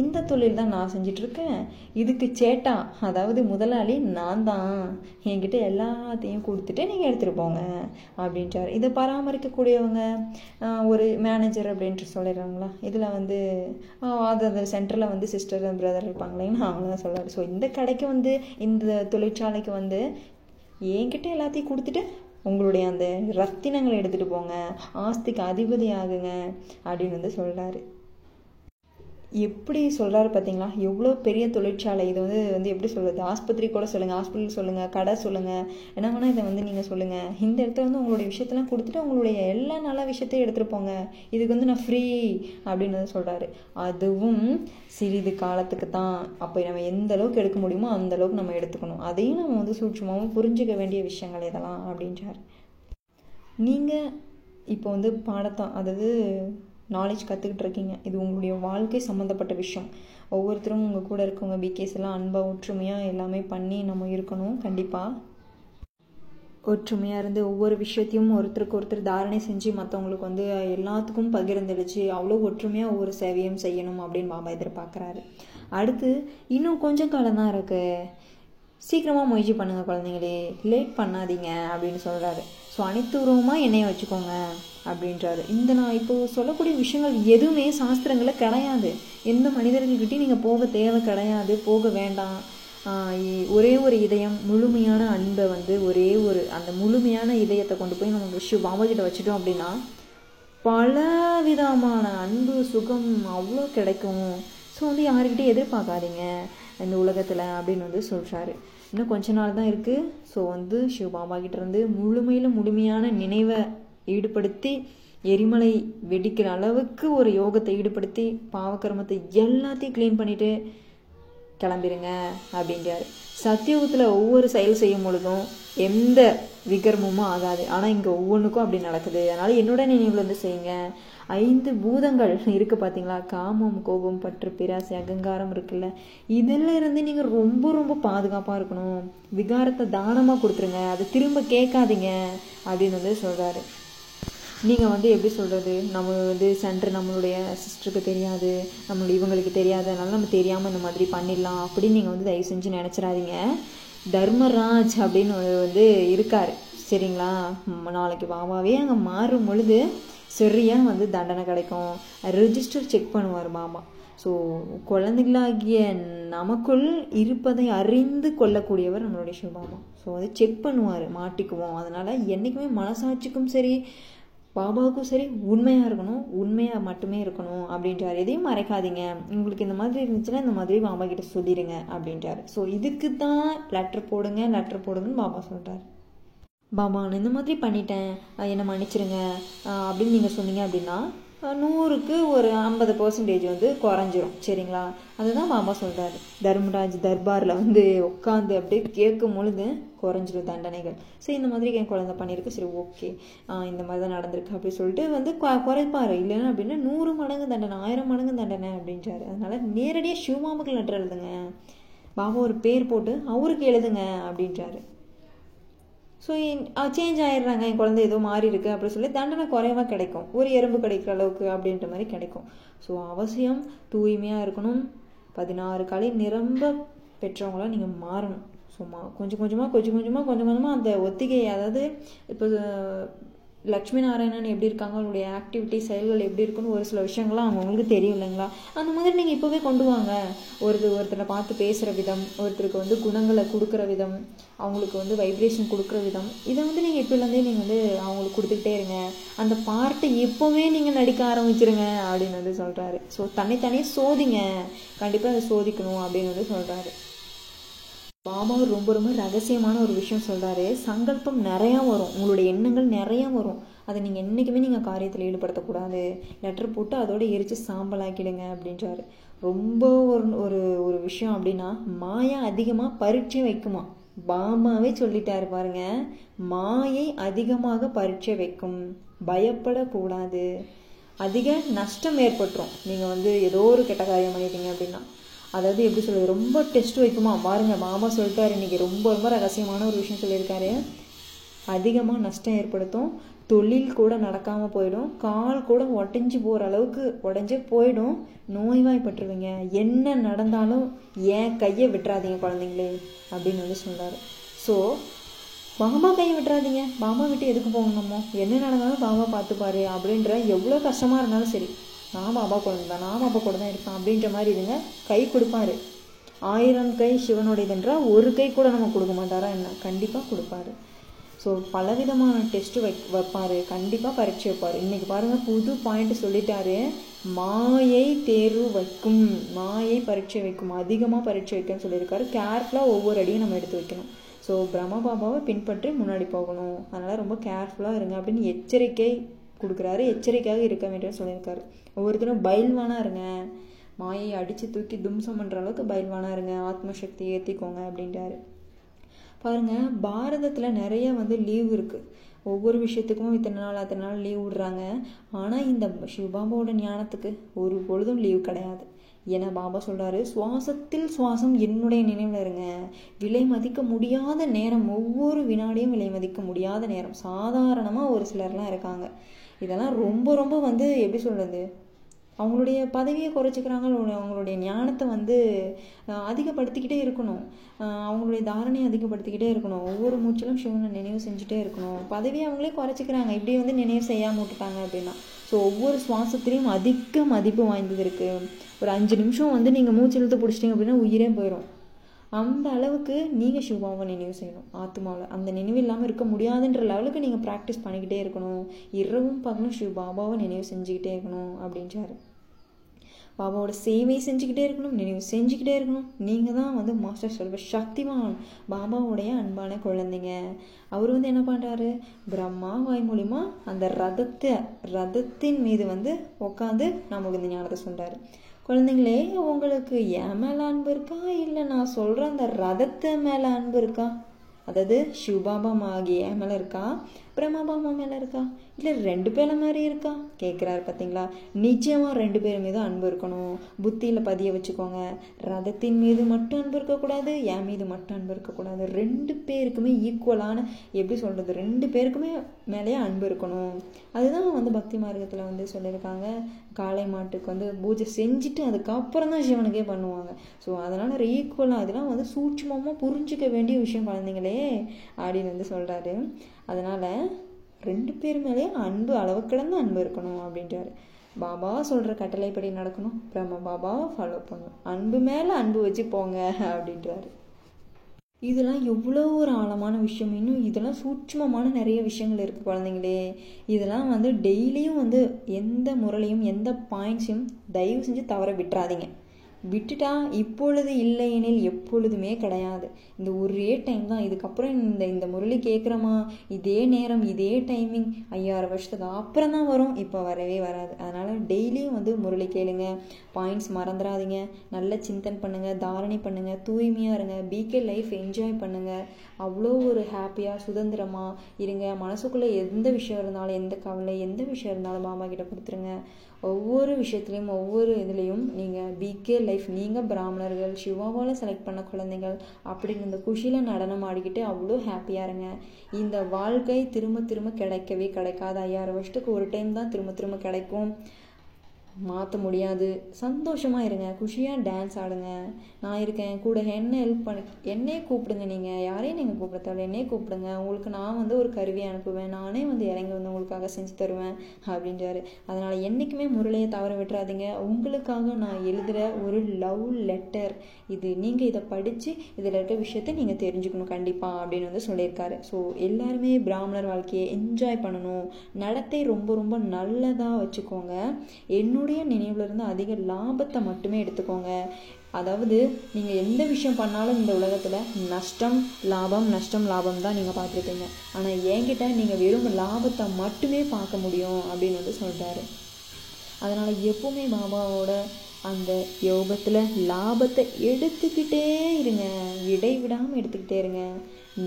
இந்த தொழில் தான் நான் செஞ்சிட்ருக்கேன். இதுக்கு சேட்டா அதாவது முதலாளி நான் தான். என்கிட்ட எல்லாத்தையும் கொடுத்துட்டு நீங்கள் எடுத்துகிட்டு போங்க அப்படின்றார். இதை பராமரிக்கக்கூடியவங்க ஒரு மேனேஜர் அப்படின்ட்டு சொல்லிடுறாங்களா? இதில் வந்து அது அந்த சென்டரில் வந்து சிஸ்டர் பிரதர் இருப்பாங்களேன்னு அவங்கள தான் சொல்லுவார் ஸோ இந்த கடைக்கு வந்து இந்த தொழிற்சாலைக்கு வந்து என்கிட்ட எல்லாத்தையும் கொடுத்துட்டு உங்களுடைய அந்த ரத்தினங்களை எடுத்துகிட்டு போங்க. ஆஸ்திக்கு அதிபதி ஆகுங்க அப்படின்னு வந்து சொல்கிறாரு எப்படி சொல்கிறாரு பார்த்தீங்களா எவ்வளோ பெரிய தொழிற்சாலை. இது வந்து வந்து எப்படி சொல்கிறது ஆஸ்பத்திரி கூட சொல்லுங்கள் ஹாஸ்பிட்டல் சொல்லுங்கள் கடை சொல்லுங்கள் என்ன வேணால் இதை வந்து நீங்கள் சொல்லுங்கள் இந்த இடத்துல வந்து உங்களுடைய விஷயத்தெல்லாம் கொடுத்துட்டு உங்களுடைய எல்லா நல்ல விஷயத்தையும் எடுத்துகிட்டு போங்க. இதுக்கு வந்து நான் ஃப்ரீ அப்படின்னு வந்து சொல்கிறாரு அதுவும் சிறிது காலத்துக்கு தான். அப்போ நம்ம எந்த அளவுக்கு எடுக்க முடியுமோ அந்த அளவுக்கு நம்ம எடுத்துக்கணும். அதையும் நம்ம வந்து சூட்சமாகவும் புரிஞ்சுக்க வேண்டிய விஷயங்கள் இதெல்லாம் அப்படின்றார். நீங்கள் இப்போ வந்து பாடத்தான் அதாவது நாலேஜ் கற்றுக்கிட்டு இருக்கீங்க இது உங்களுடைய வாழ்க்கை சம்மந்தப்பட்ட விஷயம். ஒவ்வொருத்தரும் உங்கள் கூட இருக்கவங்க பிகேஸ் எல்லாம் அன்பாக ஒற்றுமையாக எல்லாமே பண்ணி நம்ம இருக்கணும். கண்டிப்பாக ஒற்றுமையாக இருந்து ஒவ்வொரு விஷயத்தையும் ஒருத்தருக்கு ஒருத்தர் தாரணை செஞ்சு மற்றவங்களுக்கு வந்து எல்லாத்துக்கும் பகிர்ந்தளிச்சு அவ்வளோ ஒற்றுமையாக ஒவ்வொரு சேவையும் செய்யணும் அப்படின்னு பாபா எதிர்பார்க்குறாரு. அடுத்து இன்னும் கொஞ்சம் காலம் தான் இருக்குது சீக்கிரமாக முயற்சி பண்ணுங்கள் குழந்தைங்களே. லேட் பண்ணாதீங்க அப்படின்னு சொல்கிறாரு ஸோ அனைத்து என்னைய வச்சுக்கோங்க அப்படின்றாரு. இந்த நான் இப்போ சொல்லக்கூடிய விஷயங்கள் எதுவுமே சாஸ்திரங்களில் கிடையாது. எந்த மனிதர்கள்கிட்டையும் நீங்கள் போக தேவை கிடையாது போக வேண்டாம். ஒரே ஒரு இதயம் முழுமையான அன்பை வந்து ஒரே ஒரு அந்த முழுமையான இதயத்தை கொண்டு போய் நம்ம விஷயம் பாபாஜிட்ட வச்சுட்டோம் அப்படின்னா பல விதமான அன்பு சுகம் அவ்வளோ கிடைக்கும். ஸோ வந்து யாருக்கிட்டையும் எதிர்பார்க்காதீங்க இந்த உலகத்தில் அப்படின்னு வந்து சொல்கிறாரு இன்னும் கொஞ்ச நாள் தான் இருக்குது ஸோ வந்து சிவபாபா கிட்டேருந்து முழுமையில் முழுமையான நினைவை ஈடுபடுத்தி எரிமலை வெடிக்கிற அளவுக்கு ஒரு யோகத்தை ஈடுபடுத்தி பாவக்கர்மத்தை எல்லாத்தையும் க்ளீன் பண்ணிவிட்டு கிளம்பிடுங்க அப்படின்றாரு சத்தியுகத்தில் ஒவ்வொரு செயல் செய்யும் பொழுதும் எந்த விகர்மமும் ஆகாது. ஆனால் இங்கே ஒவ்வொன்றுக்கும் அப்படி நடக்குது. அதனால் என்னோட நினைவுலேருந்து வந்து செய்யுங்க. ஐந்து பூதங்கள் இருக்குது பார்த்தீங்களா காமம் கோபம் பற்று பிராசை அகங்காரம் இருக்குல்ல. இதில் இருந்து நீங்கள் ரொம்ப ரொம்ப பாதுகாப்பாக இருக்கணும். விகாரத்தை தானமாக கொடுத்துருங்க. அதை திரும்ப கேட்காதீங்க. அப்படின்னு வந்து சொல்கிறாரு நீங்கள் வந்து எப்படி சொல்கிறது நம்ம வந்து சென்டர் நம்மளுடைய சிஸ்டருக்கு தெரியாது. நம்மளுடைய இவங்களுக்கு தெரியாது. அதனால நம்ம தெரியாமல் இந்த மாதிரி பண்ணிடலாம். அப்படின்னு நீங்கள் வந்து தயவு செஞ்சு நினச்சிடாதீங்க. தர்மராஜ் அப்படின்னு வந்து இருக்கார். சரிங்களா? நாளைக்கு வாவாவே அங்கே மாறும் பொழுது சரியாக வந்து தண்டனை கிடைக்கும். ரிஜிஸ்டர் செக் பண்ணுவார் மாமா. ஸோ குழந்தைகளாகிய நமக்குள் இருப்பதை அறிந்து கொள்ளக்கூடியவர் நம்மளுடைய சிவபாபா ஸோ அதை செக் பண்ணுவார் மாட்டிக்குவோம். அதனால் என்றைக்குமே மனசாட்சிக்கும் சரி பாபாவுக்கும் சரி உண்மையாக இருக்கணும் உண்மையாக மட்டுமே இருக்கணும் அப்படின்றார். எதையும் மறைக்காதீங்க. உங்களுக்கு இந்த மாதிரி இருந்துச்சுன்னா இந்த மாதிரி பாபா கிட்ட சொல்லிடுங்க அப்படின்றாரு. ஸோ இதுக்கு தான் லெட்டர் போடுங்க லெட்டர் போடுங்கன்னு பாபா சொல்கிறார் மாமா நான் இந்த மாதிரி பண்ணிட்டேன். என்னை மன்னிச்சிருங்க. அப்படின்னு நீங்கள் சொன்னீங்க அப்படின்னா நூறுக்கு ஒரு ஐம்பது பர்சன்டேஜ் வந்து குறைஞ்சிரும். சரிங்களா? அதுதான் மாமா சொல்கிறாரு தர்மராஜ் தர்பாரில் வந்து உட்காந்து அப்படியே கேட்கும் பொழுது குறைஞ்சிரும் தண்டனைகள். சரி இந்த மாதிரி என் குழந்தை பண்ணியிருக்கு. சரி ஓகே. இந்த மாதிரி தான் நடந்திருக்கு அப்படின்னு சொல்லிட்டு வந்து குறைப்பாரு. இல்லைன்னா அப்படின்னா நூறு மடங்கு தண்டனை ஆயிரம் மடங்கு தண்டனை அப்படின்றாரு. அதனால் நேரடியாக சிவமாமுக்கு லெட்டர் எழுதுங்க. பாபா ஒரு பேர் போட்டு அவருக்கு எழுதுங்க அப்படின்றாரு. ஸோ சேஞ்ச் ஆயிடுறாங்க. என் குழந்தை ஏதோ மாறி இருக்குது அப்படின்னு சொல்லி தண்டனை குறைவாக கிடைக்கும். ஒரு எறும்பு கிடைக்கிற அளவுக்கு அப்படின்ற மாதிரி கிடைக்கும். ஸோ அவசியம் தூய்மையாக இருக்கணும். பதினாறு கலை நிரம்ப பெற்றவங்களாம் நீங்கள் மாறணும். சும்மா கொஞ்சம் கொஞ்சமாக கொஞ்சம் கொஞ்சமாக கொஞ்சம் கொஞ்சமாக அந்த ஒத்திகை அதாவது இப்போ லக்ஷ்மி நாராயணன் எப்படி இருக்காங்க அவங்களுடைய ஆக்டிவிட்டி செயல்கள் எப்படி இருக்குன்னு ஒரு சில விஷயங்கள்லாம் அவங்களுக்கு தெரியும் இல்லைங்களா? அந்த மாதிரி நீங்கள் இப்போவே கொண்டு வாங்க. ஒருத்தர் ஒருத்தரை பார்த்து பேசுகிற விதம் ஒருத்தருக்கு வந்து குணங்களை கொடுக்குற விதம் அவங்களுக்கு வந்து வைப்ரேஷன் கொடுக்குற விதம் இதை வந்து நீங்கள் இப்போலேருந்தே நீங்கள் வந்து அவங்களுக்கு கொடுத்துக்கிட்டே இருங்க. அந்த பாட்டை இப்போவே நீங்கள் நடிக்க ஆரம்பிச்சிருங்க அப்படின்னு வந்து சொல்கிறாரு ஸோ தனித்தனியே சோதிங்க. கண்டிப்பாக அதை சோதிக்கணும் அப்படின்னு வந்து சொல்கிறாரு பாபா ரொம்ப ரொம்ப ரகசியமான ஒரு விஷயம் சொல்கிறாரு சங்கல்பம் நிறையா வரும். உங்களுடைய எண்ணங்கள் நிறையா வரும். அதை நீங்கள் என்றைக்குமே நீங்கள் காரியத்தில் ஈடுபடுத்தக்கூடாது. லெட்டர் போட்டு அதோட எரித்து சாம்பலாக்கிடுங்க அப்படின்றாரு. ரொம்ப ஒரு ஒரு ஒரு விஷயம் அப்படின்னா மாயா அதிகமாக பரீட்சை வைக்குமா? பாமாவே சொல்லிட்டாரு பாருங்க. மாயை அதிகமாக பரீட்சை வைக்கும். பயப்படக்கூடாது. அதிக நஷ்டம் ஏற்பட்டுரும். நீங்கள் வந்து ஏதோ ஒரு கெட்ட காரியம் பண்ணிட்டீங்க அப்படின்னா. அதாவது எப்படி சொல்கிறது ரொம்ப டெஸ்ட் வைக்குமா? பாருங்க மாமா சொல்லிட்டாரு இன்னைக்கு. ரொம்ப ரொம்ப ரகசியமான ஒரு விஷயம் சொல்லியிருக்காரு. அதிகமாக நஷ்டம் ஏற்படுத்தும். தொழில் கூட நடக்காமல் போயிடும். கால் கூட உடஞ்சி போகிற அளவுக்கு உடஞ்சி போயிடும். நோய்வாய்ப்பட்டுருவீங்க. என்ன நடந்தாலும் ஏன் கையை விட்டுறாதீங்க குழந்தைங்களே அப்படின்னு வந்து சொன்னார். ஸோ பாபா கையை விட்டுறாதீங்க. பாபா விட்டு எதுக்கு போகணுமோ என்ன நடந்தாலும் பாபா பார்த்துப்பாரு. அப்படின்ற எவ்வளோ கஷ்டமாக இருந்தாலும் சரி. நான் பாபா குழந்தை தான் நாம பாபா கூட தான் இருப்பான் அப்படின்ற மாதிரி இதுங்க கை கொடுப்பாரு. ஆயிரம் கை சிவனுடையதுன்றா ஒரு கை கூட நம்ம கொடுக்க மாட்டாரா என்ன? கண்டிப்பாக கொடுப்பாரு. ஸோ பலவிதமான டெஸ்ட்டு வை வைப்பார். கண்டிப்பாக பரீட்சை வைப்பார். இன்றைக்கி பாருங்கள் புது பாயிண்ட் சொல்லிட்டாரு. மாயை தேர்வு வைக்கும். மாயை பரீட்சை வைக்கும். அதிகமாக பரீட்சை வைக்கும்னு சொல்லியிருக்காரு. கேர்ஃபுல்லாக ஒவ்வொரு அடியும் நம்ம எடுத்து வைக்கணும். ஸோ பிரம்ம பாபாவை பின்பற்றி முன்னாடி போகணும். அதனால் ரொம்ப கேர்ஃபுல்லாக இருங்க அப்படின்னு எச்சரிக்கை கொடுக்குறாரு. எச்சரிக்கையாக இருக்க வேண்டியன்னு சொல்லியிருக்காரு. ஒவ்வொருத்தரும் பயில்வானாக இருங்க மாயை அடித்து தூக்கி தும்சம் பண்ணுற அளவுக்கு பயில்வானாக இருங்க ஆத்மசக்தி ஏற்றிக்கோங்க அப்படின்றாரு. பாருங்க பாரதத்தில் நிறைய வந்து லீவ் இருக்குது ஒவ்வொரு விஷயத்துக்கும் இத்தனை நாள் அத்தனை நாள் லீவ் விடுறாங்க. ஆனால் இந்த சிவபாபாவோட ஞானத்துக்கு ஒரு பொழுதும் லீவ் கிடையாது. ஏன்னா பாபா சொல்கிறாரு சுவாசத்தில் சுவாசம் என்னுடைய நினைவில் இருங்க. விலை மதிக்க முடியாத நேரம் ஒவ்வொரு வினாடியும் விலை மதிக்க முடியாத நேரம். சாதாரணமாக ஒரு சிலர்லாம் இருக்காங்க. இதெல்லாம் ரொம்ப ரொம்ப வந்து எப்படி சொல்கிறது அவங்களுடைய பதவியை குறைச்சிக்கிறாங்க அவங்களுடைய ஞானத்தை வந்து அதிகப்படுத்திக்கிட்டே இருக்கணும். அவங்களுடைய தாரணையை அதிகப்படுத்திக்கிட்டே இருக்கணும். ஒவ்வொரு மூச்சிலும் சிவனை நினைவு செஞ்சுட்டே இருக்கணும். பதவியை அவங்களே குறைச்சிக்கிறாங்க. இப்படி வந்து நினைவு செய்யாமல் விட்டுட்டாங்க அப்படின்னா. ஸோ ஒவ்வொரு சுவாசத்துலேயும் அதிக மதிப்பு வாய்ந்தது இருக்குது ஒரு அஞ்சு நிமிஷம் வந்து நீங்கள் மூச்சு இழுத்து பிடிச்சிட்டிங்க அப்படின்னா உயிரே போயிடும் அந்த அளவுக்கு நீங்கள் சிவாவை நினைவு செய்யணும். ஆத்மாவில் அந்த நினைவு இல்லாமல் இருக்க முடியாதுன்ற லெவலுக்கு நீங்கள் ப்ராக்டிஸ் பண்ணிக்கிட்டே இருக்கணும். இரவும் பகலும் சிவ பாபாவை நினைவு செஞ்சுக்கிட்டே இருக்கணும் அப்படின்றாரு. பாபாவோட சேவை செஞ்சுக்கிட்டே இருக்கணும் நினைவு செஞ்சுக்கிட்டே இருக்கணும். நீங்கள் தான் வந்து மாஸ்டர் செல்வ சக்திவான் பாபாவுடைய அன்பான குழந்தைங்க. அவர் வந்து என்ன பண்ணுறாரு பிரம்மா வாய் மூலிமா அந்த ரதத்தை ரதத்தின் மீது வந்து உட்காந்து நமக்கு இந்த ஞானத்தை சொல்கிறாரு குழந்தைங்களே உங்களுக்கு என் மேலே அன்பு இருக்கா? இல்லை நான் சொல்கிற அந்த ரதத்தை மேலே அன்பு இருக்கா? அதாவது சிவபாபா ஆகிய என் மேலே இருக்கா? பிரம்மாபாமா மேலே இருக்கா? இல்லை ரெண்டு பேர மாதிரி இருக்கா? கேட்குறாரு பார்த்தீங்களா நிச்சயமாக ரெண்டு பேர் மீதும் அன்பு இருக்கணும். புத்தியில் பதிய வச்சுக்கோங்க. ரதத்தின் மீது மட்டும் அன்பு இருக்கக்கூடாது என் மீது மட்டும் அன்பு இருக்கக்கூடாது ரெண்டு பேருக்குமே ஈக்குவலான எப்படி சொல்கிறது ரெண்டு பேருக்குமே மேலேயே அன்பு இருக்கணும். அதுதான் வந்து பக்தி மார்க்கத்தில் வந்து சொல்லியிருக்காங்க. காளை மாட்டுக்கு வந்து பூஜை செஞ்சுட்டு அதுக்கப்புறம் தான் சிவனுக்கே பண்ணுவாங்க. ஸோ அதனால் ஈக்குவலாக அதெல்லாம் வந்து சூட்சமமாக புரிஞ்சிக்க வேண்டிய விஷயம் குழந்தைங்களே அப்படின்னு வந்து சொல்கிறாரு அதனால் ரெண்டு பேர் மேலேயே அன்பு அளவு கிடந்த அன்பு இருக்கணும் அப்படின்றாரு. பாபா சொல்கிற கட்டளைப்படி நடக்கணும். பிரம்ம பாபாவை ஃபாலோ பண்ணணும். அன்பு மேலே அன்பு வச்சு போங்க அப்படின்றாரு. இதெல்லாம் எவ்வளோ ஒரு ஆழமான விஷயம். இன்னும் இதெல்லாம் சூட்சமமான நிறைய விஷயங்கள் இருக்குது குழந்தைங்களே. இதெல்லாம் வந்து டெய்லியும் வந்து எந்த முறையிலையும் எந்த பாயிண்ட்ஸையும் தயவு செஞ்சு தவற விட்டுறாதீங்க. விட்டுட்டா இப்பொழுது இல்லையெனில் எப்பொழுதுமே கிடையாது. இந்த ஒரே டைம் தான். இதுக்கப்புறம் இந்த இந்த முரளி கேட்குறோமா இதே நேரம் இதே டைமிங் ஐயாயிரம் வருஷத்துக்கு அப்புறம் தான் வரும். இப்போ வரவே வராது. அதனால் டெய்லியும் வந்து முரளி கேளுங்க. பாயிண்ட்ஸ் மறந்துடாதீங்க நல்ல சிந்தன் பண்ணுங்கள் தாரணை பண்ணுங்கள் தூய்மையாக இருங்க. பிகே லைஃப் என்ஜாய் பண்ணுங்கள் அவ்வளோ ஒரு ஹாப்பியாக சுதந்திரமாக இருங்க. மனசுக்குள்ளே எந்த விஷயம் இருந்தாலும் எந்த கவலை எந்த விஷயம் இருந்தாலும் மாமா கிட்ட கொடுத்துருங்க. ஒவ்வொரு விஷயத்துலையும் ஒவ்வொரு இதுலேயும் நீங்கள் பிகே லைஃப் நீங்கள் பிராமணர்கள் சிவாவால் செலக்ட் பண்ண குழந்தைகள் அப்படின்னு இந்த குஷியில் நடனம் ஆடிக்கிட்டு அவ்வளோ ஹாப்பியாக இருங்க. இந்த வாழ்க்கை திரும்ப திரும்ப கிடைக்கவே கிடைக்காது. ஐயாயிரம் வருஷத்துக்கு ஒரு டைம் தான் திரும்ப திரும்ப கிடைக்கும். மாற்ற முடியாது. சந்தோஷமாக இருங்க. குஷியாக டான்ஸ் ஆடுங்க. நான் இருக்கேன். கூட என்ன ஹெல்ப் பண்ண என்னையே கூப்பிடுங்க நீங்கள் யாரையும் நீங்கள் கூப்பிட தேவை என்னையே கூப்பிடுங்க. உங்களுக்கு நான் வந்து ஒரு கருவி அனுப்புவேன். நானே வந்து இறங்கி வந்து உங்களுக்காக செஞ்சு தருவேன் அப்படின்றாரு. அதனால் என்றைக்குமே முரளியை தவற விட்டுறாதீங்க. உங்களுக்காக நான் எழுதுகிற ஒரு லவ் லெட்டர் இது நீங்கள் இதை படித்து இதில் இருக்க விஷயத்தை நீங்கள் தெரிஞ்சுக்கணும் கண்டிப்பாக அப்படின்னு வந்து சொல்லியிருக்காரு. ஸோ எல்லாருமே பிராமணர் வாழ்க்கையை என்ஜாய் பண்ணணும். நடத்தை ரொம்ப ரொம்ப நல்லதாக வச்சுக்கோங்க. என்னோட உங்களுடைய நினைவுலேருந்து அதிக லாபத்தை மட்டுமே எடுத்துக்கோங்க. அதாவது நீங்கள் எந்த விஷயம் பண்ணாலும் இந்த உலகத்தில் நஷ்டம் லாபம் நஷ்டம் லாபம் தான் நீங்கள் பார்த்துருப்பீங்க. ஆனால் என்கிட்ட நீங்கள் வெறும் லாபத்தை மட்டுமே பார்க்க முடியும் அப்படின்னு வந்து சொல்கிறாரு அதனால் எப்பவுமே பாபாவோட அந்த யோகத்தில் லாபத்தை எடுத்துக்கிட்டே இருங்க. இடைவிடாமல் எடுத்துக்கிட்டே இருங்க.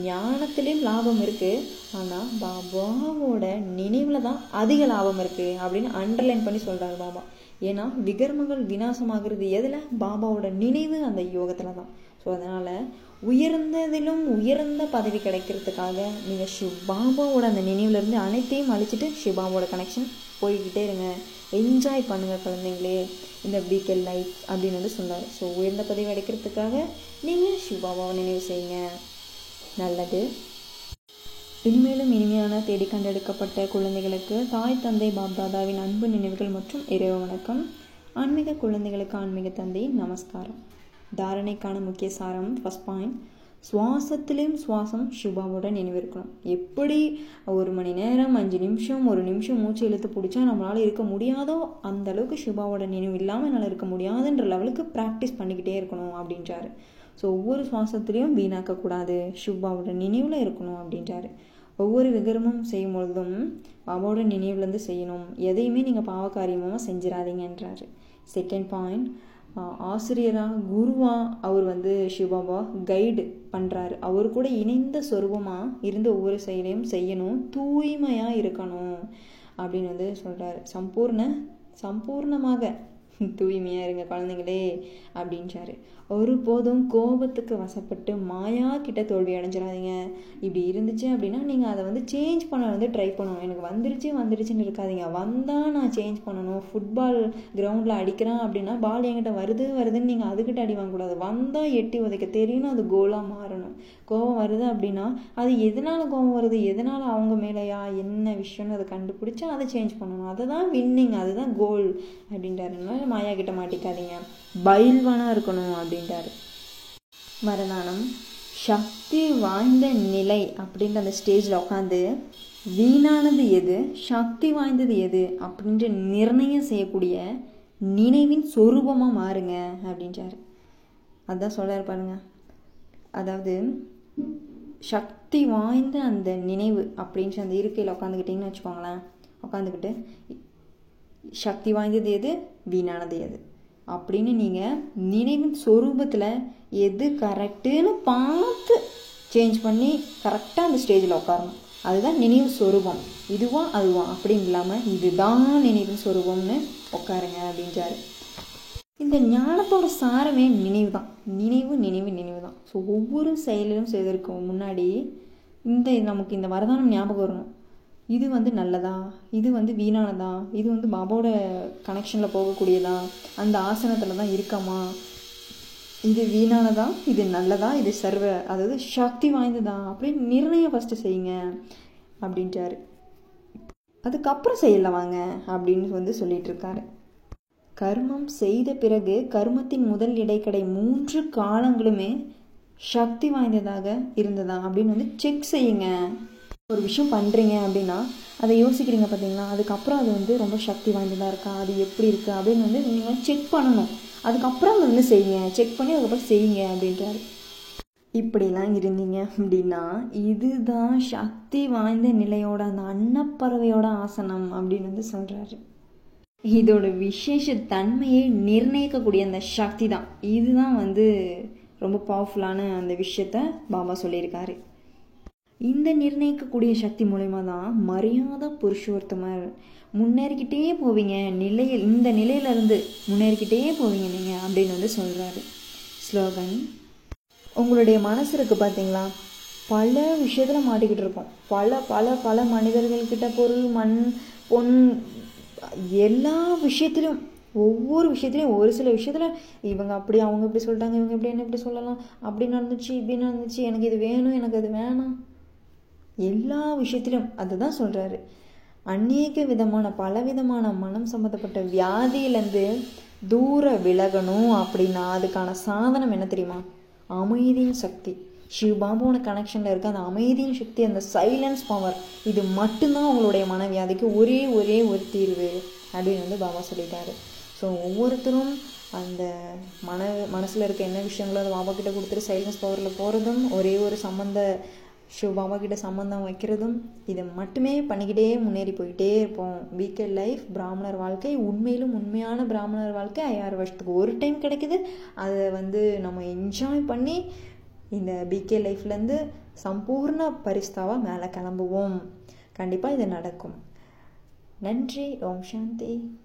ஞானத்துலேயும் லாபம் இருக்குது ஆனால் பாபாவோட நினைவில் தான் அதிக லாபம் இருக்குது அப்படின்னு அண்டர்லைன் பண்ணி சொல்கிறாரு பாபா. ஏன்னா விகர்மங்கள் விநாசமாகிறது எதில்? பாபாவோட நினைவு அந்த யோகத்தில் தான். ஸோ அதனால் உயர்ந்ததிலும் உயர்ந்த பதவி கிடைக்கிறதுக்காக நீங்கள் சிவபாபாவோட அந்த நினைவுலேருந்து அனைத்தையும் அழிச்சிட்டு சிவாவோட கனெக்ஷன் போய்கிட்டே இருங்க. என்ஜாய் பண்ணுங்கள் குழந்தைங்களே. இந்த பிகல் லைஃப் அப்படின்னு வந்து சொன்னார். ஸோ உயர்ந்த பதவி அடைக்கிறதுக்காக நீங்கள் சிவாபாவை நினைவு செய்யுங்க. நல்லது. இனிமேலும் இனிமையான தேடி கண்டெடுக்கப்பட்ட குழந்தைகளுக்கு தாய் தந்தை பாப்தாதாவின் அன்பு நினைவுகள் மற்றும் இறைவ வணக்கம். ஆன்மீக குழந்தைகளுக்கு ஆன்மீக தந்தை நமஸ்காரம். தாரணைக்கான முக்கிய சாரம் ஃபஸ்ட் பாயிண்ட் சுவாசத்திலையும் சுவாசம் சுபாவுடன் நினைவு இருக்கணும் எப்படி ஒரு மணி நேரம் அஞ்சு நிமிஷம் ஒரு நிமிஷம் மூச்சு இழுத்து பிடிச்சா நம்மளால் இருக்க முடியாதோ அந்த அளவுக்கு சிவாவோட நினைவு இல்லாமல் என்னால் இருக்க முடியாதுன்ற லெவலுக்கு ப்ராக்டிஸ் பண்ணிக்கிட்டே இருக்கணும் அப்படின்றாரு. ஸோ ஒவ்வொரு சுவாசத்துலேயும் வீணாக்கக்கூடாது. சிவாவோட நினைவில் இருக்கணும் அப்படின்றாரு. ஒவ்வொரு விகரமும் செய்யும் பொழுதும் பாபாவோட நினைவுலேருந்து செய்யணும். எதையுமே நீங்கள் பாவகாரியமாக செஞ்சிடாதீங்கன்றாரு செகண்ட் பாயிண்ட் ஆசிரியராக குருவா அவர் வந்து சிவபாபா கைடு பண்ணுறாரு அவர் கூட இணைந்த சொரூபமாக இருந்து ஒவ்வொரு செயலையும் செய்யணும். தூய்மையாக இருக்கணும் அப்படின்னு வந்து சொல்கிறாரு சம்பூர்ண சம்பூர்ணமாக தூய்மையாக இருங்க குழந்தைங்களே அப்படின்றாரு. ஒருபோதும் கோபத்துக்கு வசப்பட்டு மாயா கிட்ட தோல்வி அடைஞ்சிடாதீங்க. இப்படி இருந்துச்சு அப்படின்னா நீங்கள் அதை வந்து சேஞ்ச் பண்ண வந்து ட்ரை பண்ணணும். எனக்கு வந்துருச்சு வந்துருச்சுன்னு இருக்காதீங்க. வந்தால் நான் சேஞ்ச் பண்ணணும். ஃபுட்பால் கிரவுண்டில் அடிக்கிறேன் அப்படின்னா பால் என்கிட்ட வருது வருதுன்னு நீங்கள் அதுக்கிட்ட அடி வாங்கக்கூடாது. வந்தால் எட்டி உதைக்க தெரியணும் அது கோலாக மாறணும். கோபம் வருது அப்படின்னா அது எதனால் கோபம் வருது எதனால் அவங்க மேலேயா என்ன விஷயம்னு அதை கண்டுபிடிச்சி அதை சேஞ்ச் பண்ணணும். அதை தான் வின்னிங் அதுதான் கோல் அப்படின்றாருனால மாயா கிட்ட மாட்டிக்காதீங்க. பயில்வனாக இருக்கணும் அப்படின்றாரு வரதானம் சக்தி வாய்ந்த நிலை அப்படின்ற அந்த ஸ்டேஜில் உட்காந்து வீணானது எது? சக்தி வாய்ந்தது எது? அப்படின்ற நிர்ணயம் செய்யக்கூடிய நினைவின் சொரூபமாக மாறுங்க அப்படின்றாரு அதான் சொல்கிறார் பாருங்க. அதாவது சக்தி வாய்ந்த அந்த நினைவு அப்படின்ற அந்த இருக்கையில் உட்காந்துக்கிட்டிங்கன்னு வச்சுக்கோங்களேன். உட்காந்துக்கிட்டு சக்தி வாய்ந்தது எது? வீணானது எது? அப்படின்னு நீங்கள் நினைவின் சொரூபத்தில் எது கரெக்டுன்னு பார்த்து சேஞ்ச் பண்ணி கரெக்டாக அந்த ஸ்டேஜில் உட்காரணும். அதுதான் நினைவு சொரூபம். இதுவா அதுவா? அப்படின்னு இல்லாமல் இதுதான் நினைவின் சொரூபம்னு உட்காருங்க அப்படின்றாரு. இந்த ஞானத்தோட சாரமே நினைவு தான் நினைவு நினைவு நினைவு தான் ஸோ ஒவ்வொரு செயலிலும் செய்வதற்கு முன்னாடி இந்த நமக்கு இந்த வரதானம் ஞாபகம் வரணும். இது வந்து நல்லதா? இது வந்து வீணானதா? இது வந்து பாபாவோட கனெக்ஷனில் போகக்கூடியதா? அந்த ஆசனத்தில் தான் இருக்காமா? இது வீணானதா? இது நல்லதா? இது சர்வ அதாவது சக்தி வாய்ந்ததா? அப்படின்னு நிர்ணயம் ஃபஸ்ட்டு செய்யுங்க அப்படின்ட்டாரு. அதுக்கப்புறம் செய்யல வாங்க அப்படின்னு வந்து சொல்லிட்டு இருக்காரு கர்மம் செய்த பிறகு கர்மத்தின் முதல் இடைக்கடை மூன்று காலங்களுமே சக்தி வாய்ந்ததாக இருந்ததா அப்படின்னு வந்து செக் செய்யுங்க. ஒரு விஷயம் பண்ணுறீங்க அப்படின்னா அதை யோசிக்கிறீங்க பார்த்தீங்களா? அதுக்கப்புறம் அது வந்து ரொம்ப சக்தி வாய்ந்ததாக இருக்கா? அது எப்படி இருக்குது அப்படின்னு வந்து நீங்கள் செக் பண்ணணும். அதுக்கப்புறம் அதை வந்து செய்யுங்க. செக் பண்ணி அதுக்கப்புறம் செய்யுங்க அப்படின்றாரு. இப்படிலாம் இருந்தீங்க அப்படின்னா இதுதான் சக்தி வாய்ந்த நிலையோட அந்த அன்னப்பறவையோட ஆசனம் அப்படின்னு வந்து சொல்கிறாரு இதோட விசேஷ தன்மையை நிர்ணயிக்கக்கூடிய அந்த சக்தி தான். இதுதான் வந்து ரொம்ப பவர்ஃபுல்லான அந்த விஷயத்த பாபா சொல்லியிருக்காரு. இந்த நிர்ணயிக்கக்கூடிய சக்தி மூலயமா தான் மரியாதை புருஷோர்த்தமர் முன்னேறிக்கிட்டே போவீங்க. நிலையில் இந்த நிலையிலேருந்து முன்னேறிக்கிட்டே போவீங்க நீங்கள் அப்படின்னு வந்து சொல்கிறாரு ஸ்லோகன். உங்களுடைய மனசு இருக்குது பார்த்தீங்களா பல விஷயத்தில் மாட்டிக்கிட்டு இருப்போம் பல பல பல மனிதர்கள்கிட்ட பொருள் மண் பொன் எல்லா விஷயத்திலும் ஒவ்வொரு விஷயத்துலையும் ஒரு சில விஷயத்தில் இவங்க அப்படி அவங்க இப்படி சொல்லிட்டாங்க இவங்க இப்படி என்ன இப்படி சொல்லலாம்? அப்படி நடந்துச்சு இப்படி நடந்துச்சு எனக்கு இது வேணும் எனக்கு அது வேணாம். எல்லா விஷயத்திலும் அதுதான் சொல்கிறாரு அநேக விதமான பலவிதமான மனம் சம்மந்தப்பட்ட வியாதியிலேருந்து தூர விலகணும் அப்படின்னா அதுக்கான சாதனம் என்ன தெரியுமா? அமைதியின் சக்தி. சிவபாபாவோட கனெக்ஷனில் இருக்க அந்த அமைதியின் சக்தி அந்த சைலன்ஸ் பவர் இது மட்டும்தான் அவங்களுடைய மனவியாதிக்கு ஒரே ஒரே ஒரு தீர்வு அப்படின்னு வந்து பாபா சொல்லிட்டாரு. ஸோ ஒவ்வொருத்தரும் அந்த மன மனசில் இருக்க என்ன விஷயங்களோ அது பாபா கிட்ட கொடுத்துட்டு சைலன்ஸ் பவரில் போகிறதும் ஒரே ஒரு சம்மந்த ஷோ கிட்ட சம்மந்தம் வைக்கிறதும் இதை மட்டுமே பண்ணிக்கிட்டே முன்னேறி போயிட்டே இருப்போம். வீக்கெண்ட் லைஃப் பிராமணர் வாழ்க்கை உண்மையிலும் உண்மையான பிராமணர் வாழ்க்கை ஐயாறு வருஷத்துக்கு ஒரு டைம் கிடைக்குது. அதை வந்து நம்ம என்ஜாய் பண்ணி இந்த பிகே லைஃப்லேருந்து சம்பூர்ண பரிஸ்தாவாக மேலே கிளம்புவோம். கண்டிப்பாக இது நடக்கும். நன்றி ஓம் சாந்தி.